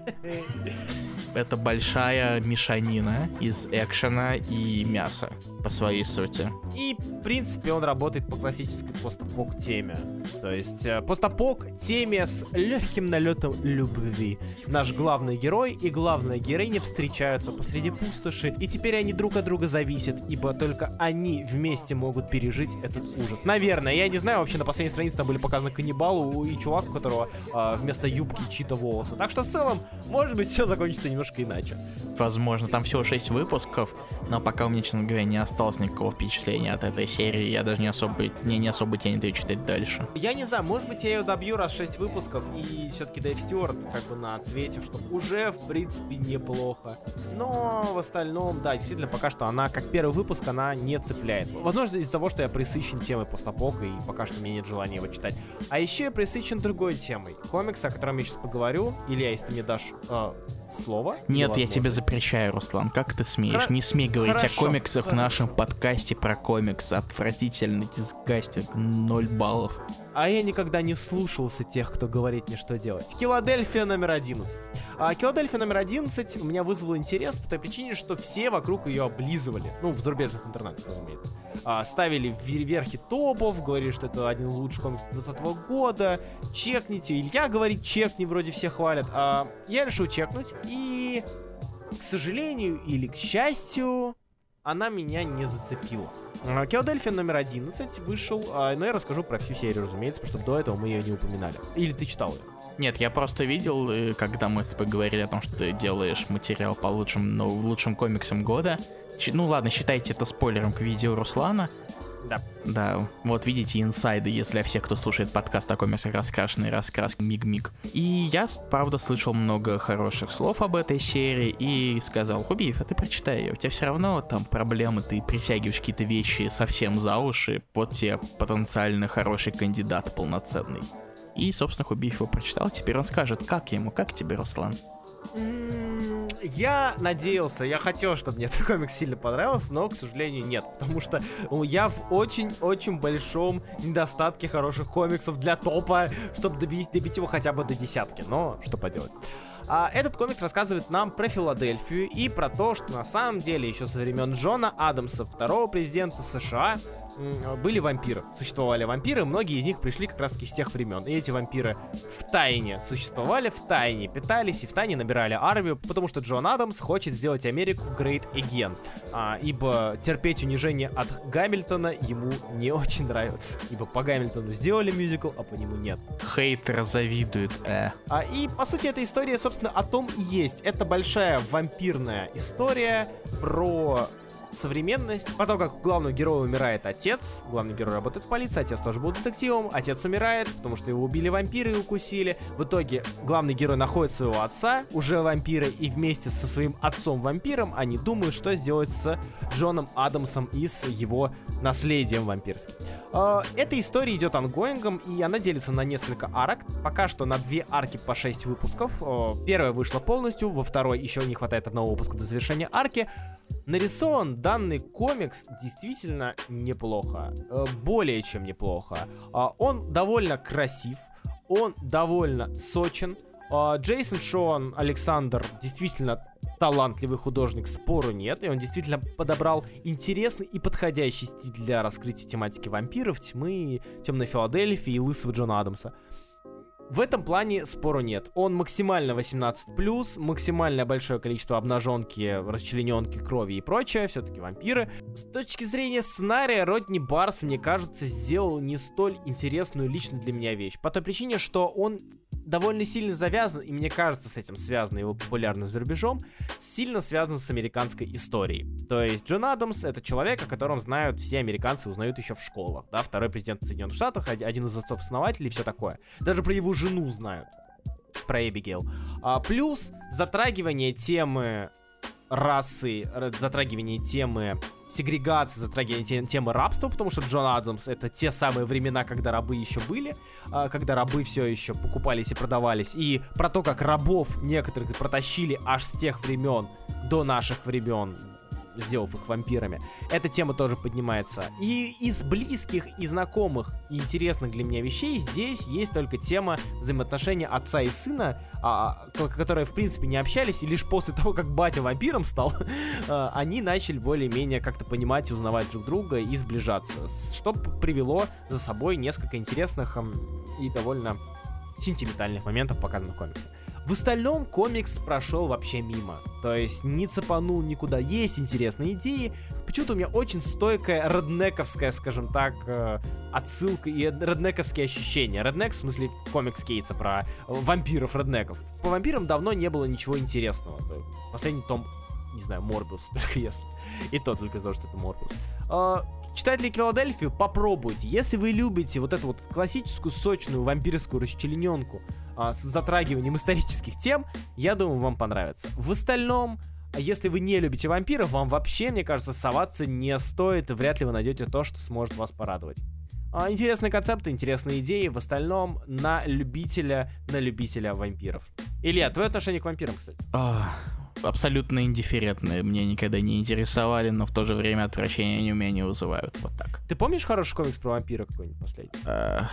[SPEAKER 1] Это большая мешанина из экшена и мяса по своей сути.
[SPEAKER 2] И, в принципе, он работает по классической постапок теме. То есть, э, постапок теме с легким налетом любви. Наш главный герой и главная героиня встречаются посреди пустоши, и теперь они друг от друга зависят, ибо только они вместе могут пережить этот ужас. Наверное, я не знаю, вообще на последней странице там были показаны каннибалы и чувак, у которого а, вместо юбки чьи-то волосы. Так что в целом, может быть, все закончится немножко иначе.
[SPEAKER 1] Возможно, там всего 6 выпусков, но пока у меня, честно говоря, не осталось никакого впечатления от этой серии. Я даже не особо, мне не особо тянет ее читать дальше.
[SPEAKER 2] Я не знаю, может быть, я ее добью раз 6 выпусков, и все-таки Дэйв Стюарт как бы на цвете, что уже, в принципе, неплохо. Но в остальном, да, действительно, пока что она, как первый выпуск, она не цепляет. Возможно, из-за того, что я присыщен темой постапока, и пока что мне нет желания его читать. А еще я присыщен другой темой. Комикс, о котором я сейчас поговорю. Илья, если ты мне дашь э, слово.
[SPEAKER 1] Нет,
[SPEAKER 2] или
[SPEAKER 1] я тебе запрещаю, Руслан. Как ты смеешь?
[SPEAKER 2] Хра-
[SPEAKER 1] Не смей говорить
[SPEAKER 2] хорошо,
[SPEAKER 1] о комиксах в
[SPEAKER 2] хорошо.
[SPEAKER 1] нашем подкасте про комикс. Отвратительно, дисгастинг, 0 баллов.
[SPEAKER 2] А я никогда не слушался тех, кто говорит мне, что делать. Филадельфия номер 11. А Филадельфия номер 11 у меня вызвал интерес по той причине, что все вокруг ее облизывали. Ну, в зарубежных интернетах, разумеется. А, ставили в вер- верхи топов, говорили, что это один из лучших комиксов 2020 года. Чекните. Илья говорит, чекни, вроде все хвалят. А я решил чекнуть. И, к сожалению или к счастью, она меня не зацепила. А, Филадельфия номер 11 вышел, а, но я расскажу про всю серию, разумеется, потому что до этого мы ее не упоминали. Или ты читал ее?
[SPEAKER 1] Нет, я просто видел, э, когда мы с тобой говорили о том, что ты делаешь материал по лучшим, ну, лучшим комиксам года. Ну ладно, считайте это спойлером к видео Руслана.
[SPEAKER 2] Да.
[SPEAKER 1] Да, вот видите инсайды, если для всех, кто слушает подкаст о комиксах раскрашенный раскрас миг-миг. И я, правда, слышал много хороших слов об этой серии и сказал, Хубиев, а ты прочитай ее, у тебя все равно там проблемы, ты притягиваешь какие-то вещи совсем за уши, вот тебе потенциально хороший кандидат полноценный. И, собственно, Хубиев его прочитал, теперь он скажет, как ему, как тебе, Руслан?
[SPEAKER 2] Я надеялся, я хотел, чтобы мне этот комикс сильно понравился, но, к сожалению, нет. Потому что ну, я в очень-очень большом недостатке хороших комиксов для топа, чтобы добить, добить его хотя бы до десятки. Но что поделать. А этот комикс рассказывает нам про Филадельфию и про то, что на самом деле еще со времен Джона Адамса, второго президента США, были вампиры. Существовали вампиры, многие из них пришли как раз таки с тех времен. И эти вампиры в тайне существовали, в тайне питались и в тайне набирали армию, потому что Джон Адамс хочет сделать Америку great again. А, ибо терпеть унижение от Гамильтона ему не очень нравится. Ибо по Гамильтону сделали мюзикл, а по нему нет.
[SPEAKER 1] Хейтер завидует, э.
[SPEAKER 2] А, и, по сути, эта история, собственно, о том и есть. Это большая вампирная история про современность. Потом, как у главного героя умирает отец, главный герой работает в полиции, отец тоже был детективом, отец умирает, потому что его убили вампиры и укусили. В итоге главный герой находит своего отца, уже вампира, и вместе со своим отцом-вампиром они думают, что сделать с Джоном Адамсом и с его наследием вампирским. А, Эта история идет ongoing ом, и она делится на несколько арок. Пока что на две арки по 6 выпусков. О, Первая вышла полностью, во второй еще не хватает одного выпуска до завершения арки. Нарисован данный комикс действительно неплохо. Э, Более чем неплохо. А, Он довольно красив, он довольно сочен. А, Джейсон Шон Александр действительно талантливый художник, спору нет, и он действительно подобрал интересный и подходящий стиль для раскрытия тематики вампиров, тьмы, темной Филадельфии и лысого Джона Адамса. В этом плане спору нет. Он максимально 18+, максимально большое количество обнаженки, расчлененки, крови и прочее, все-таки вампиры. С точки зрения сценария, Родни Барс, мне кажется, сделал не столь интересную лично для меня вещь. По той причине, что он довольно сильно завязан, и мне кажется, с этим связана его популярность за рубежом, сильно связан с американской историей. То есть Джон Адамс — это человек, о котором знают все американцы, узнают еще в школах, да, второй президент Соединенных Штатов, од- один из отцов-основателей и все такое. Даже про его жену знают, про Эбигейл. А, плюс затрагивание темы расы, затрагивание темы сегрегации, затрагивание темы рабства, потому что Джон Адамс это те самые времена, когда рабы еще были, а, когда рабы все еще покупались и продавались, и про то, как рабов некоторых протащили аж с тех времен до наших времен, сделав их вампирами. Эта тема тоже поднимается. И из близких и знакомых и интересных для меня вещей здесь есть только тема взаимоотношения отца и сына, а, которые, в принципе, не общались, и лишь после того, как батя вампиром стал, а, они начали более-менее как-то понимать и узнавать друг друга и сближаться, что привело за собой несколько интересных и довольно сентиментальных моментов, показанных в комиксе. В остальном комикс прошел вообще мимо. То есть не цепанул никуда. Есть интересные идеи. Почему-то у меня очень стойкая реднековская, скажем так, э, отсылка и реднековские ощущения. Реднек, в смысле, комикс Кейтса про вампиров реднеков. По вампирам давно не было ничего интересного. Последний том, не знаю, Морбиус, только если. И то только из-за того, что это Морбиус. А, Читатели Филадельфию, попробуйте. Если вы любите вот эту вот классическую сочную вампирскую расчлененку, а, с затрагиванием исторических тем, я думаю, вам понравится. В остальном, если вы не любите вампиров, вам вообще, мне кажется, соваться не стоит, и вряд ли вы найдете то, что сможет вас порадовать. А, интересные концепты, интересные идеи, в остальном на любителя, на любителя вампиров. Илья, твое отношение к вампирам, кстати?
[SPEAKER 1] А, абсолютно индифферентные, мне никогда не интересовали, но в то же время отвращения они у меня не вызывают, вот так.
[SPEAKER 2] Ты помнишь хороший комикс про вампира какой-нибудь последний? А,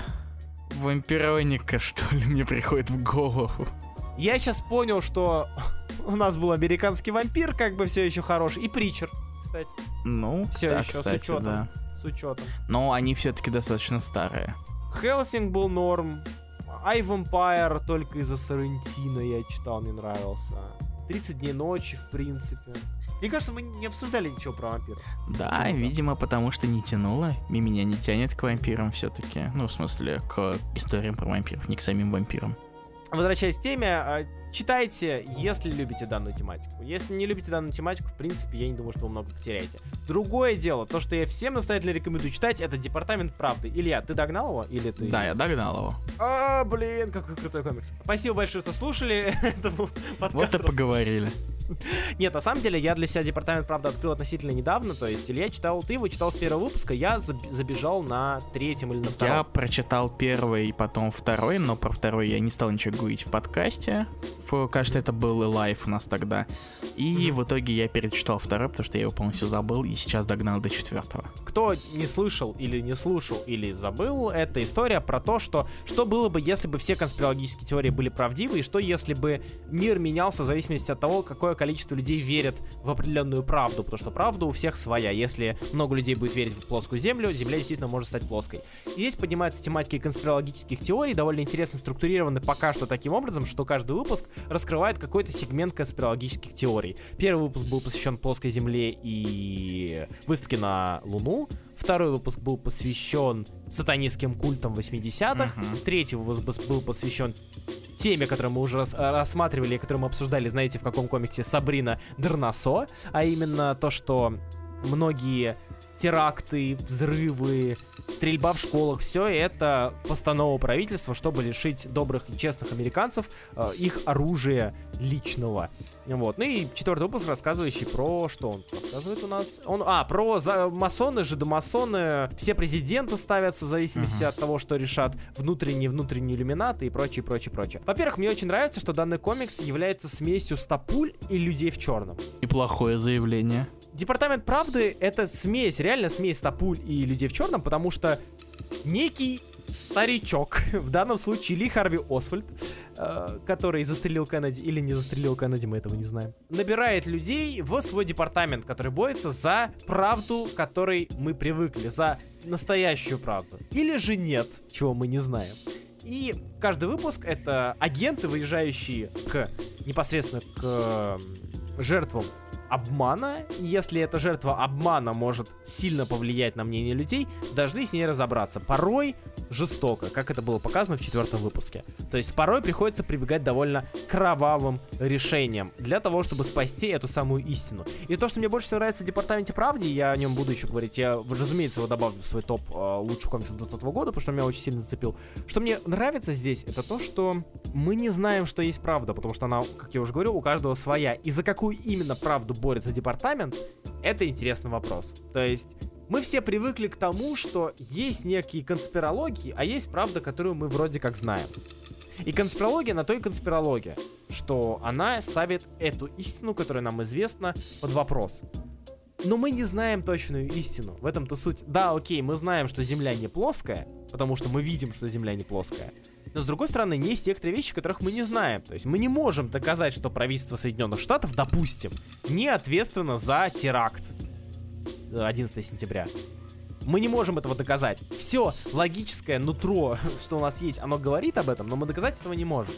[SPEAKER 1] Вампироника, что ли, мне приходит в голову.
[SPEAKER 2] Я сейчас понял, что у нас был американский вампир, как бы все еще хороший, и Притчер, кстати.
[SPEAKER 1] Ну,
[SPEAKER 2] все да, еще кстати, с учетом. Да. С учетом.
[SPEAKER 1] Но они все-таки достаточно старые.
[SPEAKER 2] Хелсинг был норм. I Vampire только из-за Сарантино я читал, мне нравился. 30 дней ночи, в принципе. Мне кажется, мы не обсуждали ничего про вампиров.
[SPEAKER 1] Да, Почему видимо, потому что не тянуло. И меня не тянет к вампирам все-таки. Ну, в смысле, к историям про вампиров, не к самим вампирам.
[SPEAKER 2] Возвращаясь к теме, а, читайте, если любите данную тематику. Если не любите данную тематику, в принципе, я не думаю, что вы много потеряете. Другое дело, то, что я всем настоятельно рекомендую читать, это Департамент правды. Илья, ты догнал его? Или ты...
[SPEAKER 1] Да, я догнал его.
[SPEAKER 2] А, блин, какой крутой комикс. Спасибо большое, что слушали. это был
[SPEAKER 1] подкаст. Вот и поговорили.
[SPEAKER 2] Нет, на самом деле я для себя департамент, правда, открыл относительно недавно. То есть, или я читал, ты его читал с первого выпуска, я забежал на третьем или на втором.
[SPEAKER 1] Я прочитал первый и потом второй, но про второй я не стал ничего говорить в подкасте. В, кажется, это был лайв у нас тогда. И mm-hmm. в итоге я перечитал второй, потому что я его полностью забыл и сейчас догнал до четвертого.
[SPEAKER 2] Кто не слышал или не слушал или забыл, это история про то, что что было бы, если бы все конспирологические теории были правдивы, и что если бы мир менялся в зависимости от того, какое количество людей верит в определенную правду, потому что правда у всех своя. Если много людей будет верить в плоскую Землю, Земля действительно может стать плоской. И здесь поднимаются тематики конспирологических теорий, довольно интересно структурированы пока что таким образом, что каждый выпуск раскрывает какой-то сегмент конспирологических теорий. Первый выпуск был посвящен плоской Земле и выставке на Луну. Второй выпуск был посвящен сатанистским культам 80-х. Uh-huh. Третий выпуск был посвящен теме, которую мы уже рас рассматривали, которую мы обсуждали, знаете, в каком комиксе Сабрина Дернасо, а именно то, что многие теракты, взрывы, стрельба в школах, все это постанова правительства, чтобы лишить добрых и честных американцев э, их оружия личного. Вот. Ну и четвертый выпуск, рассказывающий про что он рассказывает у нас? Он, а, про за, масоны, жидомасоны, все президенты ставятся в зависимости uh-huh. от того, что решат внутренние, внутренние иллюминаты и прочее, прочее, прочее. Во-первых, мне очень нравится, что данный комикс является смесью стопуль и людей в черном.
[SPEAKER 1] И плохое заявление.
[SPEAKER 2] Департамент правды это смесь, реально смесь Стапуль и людей в черном, потому что некий старичок, в данном случае Ли Харви Освальд, э, который застрелил Кеннеди или не застрелил Кеннеди, мы этого не знаем, набирает людей в свой департамент, который борется за правду, которой мы привыкли, за настоящую правду. Или же нет, чего мы не знаем. И каждый выпуск это агенты, выезжающие к непосредственно к жертвам обмана. Если эта жертва обмана может сильно повлиять на мнение людей, должны с ней разобраться. Порой жестоко, как это было показано в четвертом выпуске. То есть порой приходится прибегать довольно кровавым решениям для того, чтобы спасти эту самую истину. И то, что мне больше всего нравится в Департаменте Правды, я о нем буду еще говорить, я, разумеется, его добавлю в свой топ э, лучших комиксов 2020 года, потому что меня очень сильно зацепил. Что мне нравится здесь, это то, что мы не знаем, что есть правда, потому что она, как я уже говорил, у каждого своя. И за какую именно правду борет за департамент, это интересный вопрос. То есть мы все привыкли к тому, что есть некие конспирологии, а есть правда, которую мы вроде как знаем. И конспирология на то и конспирология, что она ставит эту истину, которая нам известна, под вопрос. Но мы не знаем точную истину. В этом-то суть. Да, окей, мы знаем, что Земля не плоская, потому что мы видим, что Земля не плоская. Но с другой стороны, есть некоторые вещи, которых мы не знаем. То есть мы не можем доказать, что правительство Соединенных Штатов, допустим, не ответственно за теракт 11 сентября. Мы не можем этого доказать. Все логическое нутро, что у нас есть, оно говорит об этом, но мы доказать этого не можем.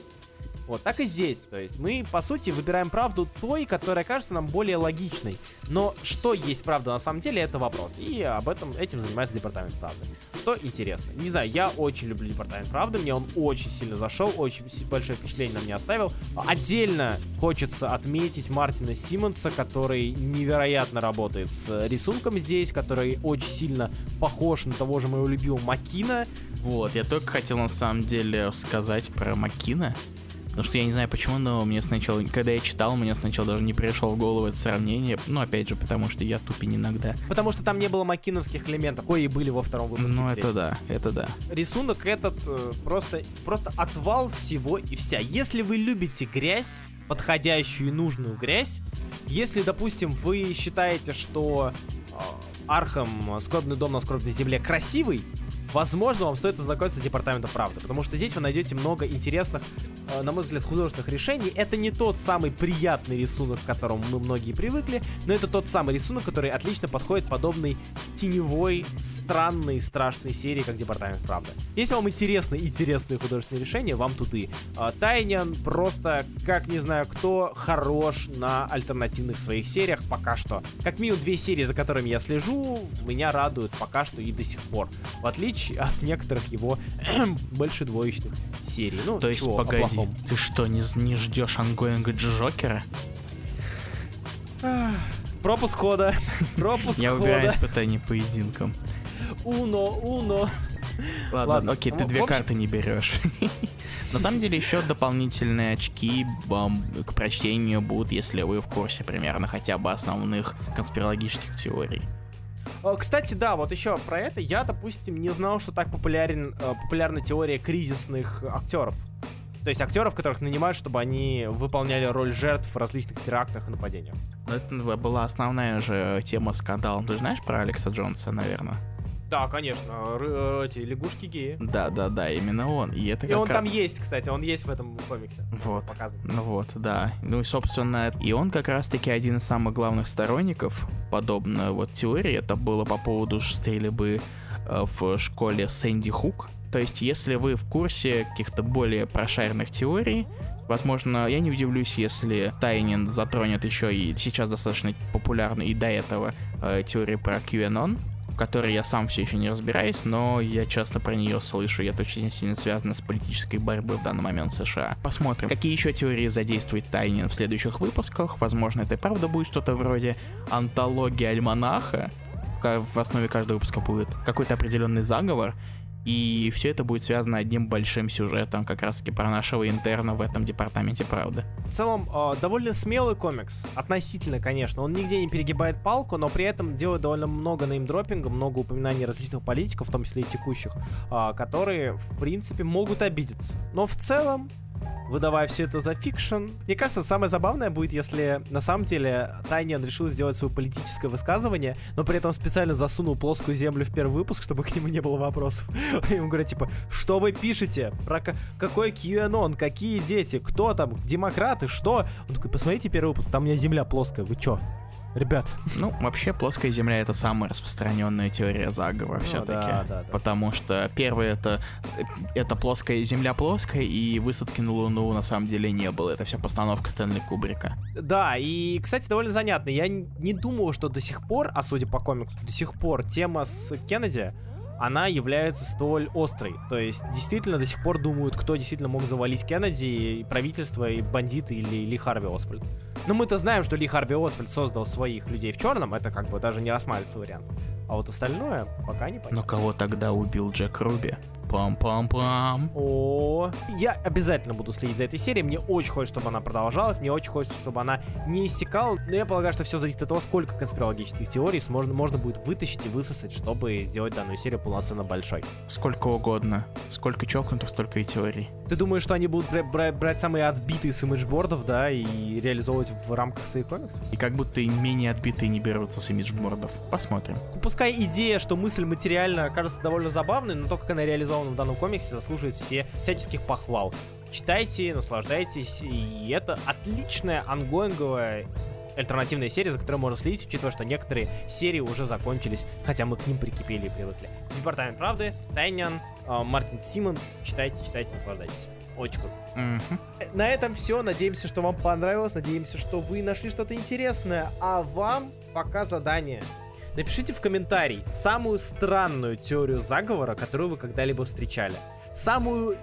[SPEAKER 2] Вот, так и здесь. То есть мы, по сути, выбираем правду той, которая кажется нам более логичной. Но что есть правда на самом деле, это вопрос. И об этом этим занимается Департамент правды. Что интересно. Не знаю, я очень люблю Департамент правды. Мне он очень сильно зашел, очень большое впечатление на меня оставил. Отдельно хочется отметить Мартина Симмонса, который невероятно работает с рисунком здесь, который очень сильно похож на того же моего любимого Макина.
[SPEAKER 1] Вот, я только хотел на самом деле сказать про Макина. Потому что я не знаю почему, но мне сначала, когда я читал, мне сначала даже не пришло в голову это сравнение. Ну, опять же, потому что я тупень иногда.
[SPEAKER 2] Потому что там не было макиновских элементов, кои были во втором выпуске.
[SPEAKER 1] Ну, это да, это да.
[SPEAKER 2] Рисунок этот э, просто, просто отвал всего и вся. Если вы любите грязь, подходящую и нужную грязь, если, допустим, вы считаете, что э, Архам, Скорбный дом на скорбной земле красивый, возможно, вам стоит ознакомиться с Департаментом правды, потому что здесь вы найдете много интересных Э, на мой взгляд, художественных решений. Это не тот самый приятный рисунок, к которому мы многие привыкли, но это тот самый рисунок, который отлично подходит подобной теневой, странной, страшной серии, как Департамент Правды. Если вам интересны интересные художественные решения, вам туды. А, Тайнян просто, как не знаю кто, хорош на альтернативных своих сериях пока что. Как минимум две серии, за которыми я слежу, меня радуют пока что и до сих пор. В отличие от некоторых его большедвоечных серий. Ну,
[SPEAKER 1] То есть, чего, погоди, ты что, не, не ждешь ангоинга Джокера?
[SPEAKER 2] Пропуск хода. Пропуск
[SPEAKER 1] Я выбираю испытание поединком.
[SPEAKER 2] Уно, уно.
[SPEAKER 1] Ладно, Ладно, окей, ты две карты не берешь. На самом деле еще дополнительные очки вам к прочтению будут, если вы в курсе примерно хотя бы основных конспирологических теорий.
[SPEAKER 2] Кстати, да, вот еще про это. Я, допустим, не знал, что так популярен, э, популярна теория кризисных актеров. То есть актеров, которых нанимают, чтобы они выполняли роль жертв в различных терактах и нападениях.
[SPEAKER 1] Ну, это была основная же тема скандала. Ты знаешь про Алекса Джонса, наверное?
[SPEAKER 2] Да, конечно, Р- эти лягушки геи.
[SPEAKER 1] Да, да, да, именно он. И, это
[SPEAKER 2] и он раз... там есть, кстати, он есть в этом комиксе.
[SPEAKER 1] Вот. Показан. Ну вот, да. Ну и, собственно, и он как раз-таки один из самых главных сторонников подобной вот теории. Это было по поводу стрельбы э, в школе Сэнди Хук. То есть, если вы в курсе каких-то более прошаренных теорий, возможно, я не удивлюсь, если Тайнин затронет еще и сейчас достаточно популярную и до этого э, теорию про QAnon, в которой я сам все еще не разбираюсь, но я часто про нее слышу, и это очень сильно связано с политической борьбой в данный момент в США. Посмотрим, какие еще теории задействует Тайнин в следующих выпусках. Возможно, это и правда будет что-то вроде антологии альманаха, в основе каждого выпуска будет какой-то определенный заговор, и все это будет связано одним большим сюжетом, как раз таки про нашего интерна в этом департаменте правды.
[SPEAKER 2] В целом, э, довольно смелый комикс. Относительно, конечно. Он нигде не перегибает палку, но при этом делает довольно много name-dropping а, много упоминаний различных политиков, в том числе и текущих, э, которые, в принципе, могут обидеться. Но в целом, выдавая все это за fiction. Мне кажется, самое забавное будет, если на самом деле Тайниан решил сделать свое политическое высказывание, но при этом специально засунул плоскую землю в первый выпуск, чтобы к нему не было вопросов. Ему говорят, типа, что вы пишете? Про какой QAnon? Какие дети? Кто там? Демократы? Что? Он такой, посмотрите первый выпуск, там у меня земля плоская, вы чё? Ребят.
[SPEAKER 1] Ну, вообще, плоская Земля это самая распространенная теория заговора ну, все-таки. Да, да, да. Потому что первое это, это плоская Земля плоская, и высадки на Луну на самом деле не было. Это все постановка Стэнли Кубрика.
[SPEAKER 2] Да, и, кстати, довольно занятно. Я не думал, что до сих пор, а судя по комиксу, до сих пор тема с Кеннеди она является столь острой. То есть, действительно, до сих пор думают, кто действительно мог завалить Кеннеди, и правительство, и бандиты, или Ли Харви Освальд. Но мы-то знаем, что Ли Харви Освальд создал своих людей в черном, это как бы даже не рассматривается вариант. А вот остальное пока не понятно.
[SPEAKER 1] Но кого тогда убил Джек Руби? Пам-пам-пам.
[SPEAKER 2] О, я обязательно буду следить за этой серией. Мне очень хочется, чтобы она продолжалась. Мне очень хочется, чтобы она не иссякала. Но я полагаю, что все зависит от того, сколько конспирологических теорий можно, можно будет вытащить и высосать, чтобы сделать данную серию полноценно большой.
[SPEAKER 1] Сколько угодно. Сколько чокнутых, столько и теорий.
[SPEAKER 2] Ты думаешь, что они будут бра- бра- брать самые отбитые с имиджбордов, да, и реализовывать в рамках своих комиксов?
[SPEAKER 1] И как будто и менее отбитые не берутся с имиджбордов. Посмотрим.
[SPEAKER 2] Пускай идея, что мысль материально кажется довольно забавной, но то, как она реализована в данном комиксе, заслуживает все всяческих похвал. Читайте, наслаждайтесь, и это отличная ангоинговая альтернативная серия, за которой можно следить, учитывая, что некоторые серии уже закончились, хотя мы к ним прикипели и привыкли. Департамент правды, Тайнян, э, Мартин Симмонс. Читайте, читайте, наслаждайтесь. Очень круто.
[SPEAKER 1] Мгм.
[SPEAKER 2] На этом все. Надеемся, что вам понравилось. Надеемся, что вы нашли что-то интересное. А вам пока задание. Напишите в комментарий самую странную теорию заговора, которую вы когда-либо встречали. Самую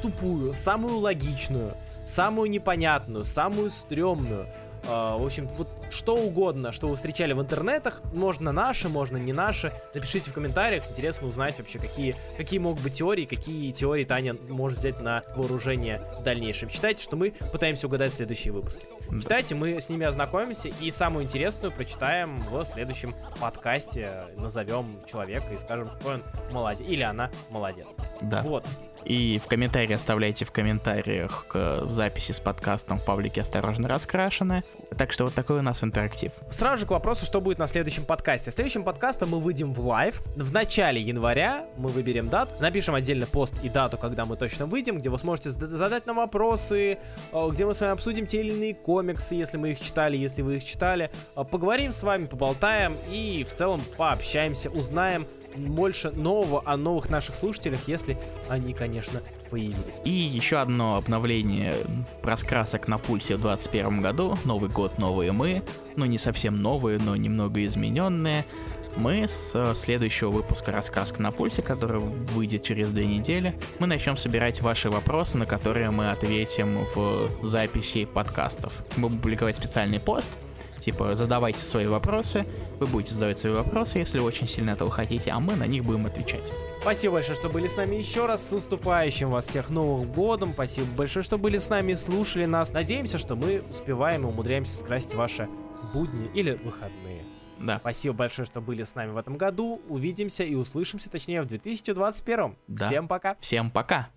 [SPEAKER 2] тупую, самую логичную, самую непонятную, самую стрёмную. А, в общем, вот что угодно, что вы встречали в интернетах, можно наши, можно не наши. Напишите в комментариях, интересно узнать вообще, какие, какие могут быть теории, какие теории Таня может взять на вооружение в дальнейшем. Читайте, что мы пытаемся угадать в следующие выпуски.
[SPEAKER 1] Да.
[SPEAKER 2] Читайте, мы с ними ознакомимся и самую интересную прочитаем в следующем подкасте. Назовем человека и скажем, какой он молодец. Или она молодец.
[SPEAKER 1] Да.
[SPEAKER 2] Вот.
[SPEAKER 1] И в комментарии оставляйте в комментариях к записи с подкастом в паблике «Осторожно раскрашенное». Так что вот такой у нас интерактив.
[SPEAKER 2] Сразу же к вопросу, что будет на следующем подкасте. В следующем подкасте мы выйдем в live. В начале января мы выберем дату, напишем отдельно пост и дату, когда мы точно выйдем, где вы сможете зада- задать нам вопросы, э, где мы с вами обсудим те или иные комиксы, если мы их читали, если вы их читали. Э, Поговорим с вами, поболтаем и в целом пообщаемся, узнаем больше нового о новых наших слушателях, если они, конечно, появились.
[SPEAKER 1] И еще одно обновление раскрасок на пульсе в 2021 году. Новый год, новые мы. Ну, не совсем новые, но немного измененные. Мы с э, следующего выпуска «Раскраска на пульсе», который выйдет через две недели, мы начнем собирать ваши вопросы, на которые мы ответим в записи подкастов. Мы будем публиковать специальный пост, типа задавайте свои вопросы, вы будете задавать свои вопросы, если очень сильно этого хотите, а мы на них будем отвечать.
[SPEAKER 2] Спасибо большое, что были с нами еще раз. С наступающим вас всех Новым Годом. Спасибо большое, что были с нами и слушали нас. Надеемся, что мы успеваем и умудряемся скрасить ваши будни или выходные.
[SPEAKER 1] Да.
[SPEAKER 2] Спасибо большое, что были с нами в этом году. Увидимся и услышимся, точнее, в 2021.
[SPEAKER 1] Да.
[SPEAKER 2] Всем пока.
[SPEAKER 1] Всем пока!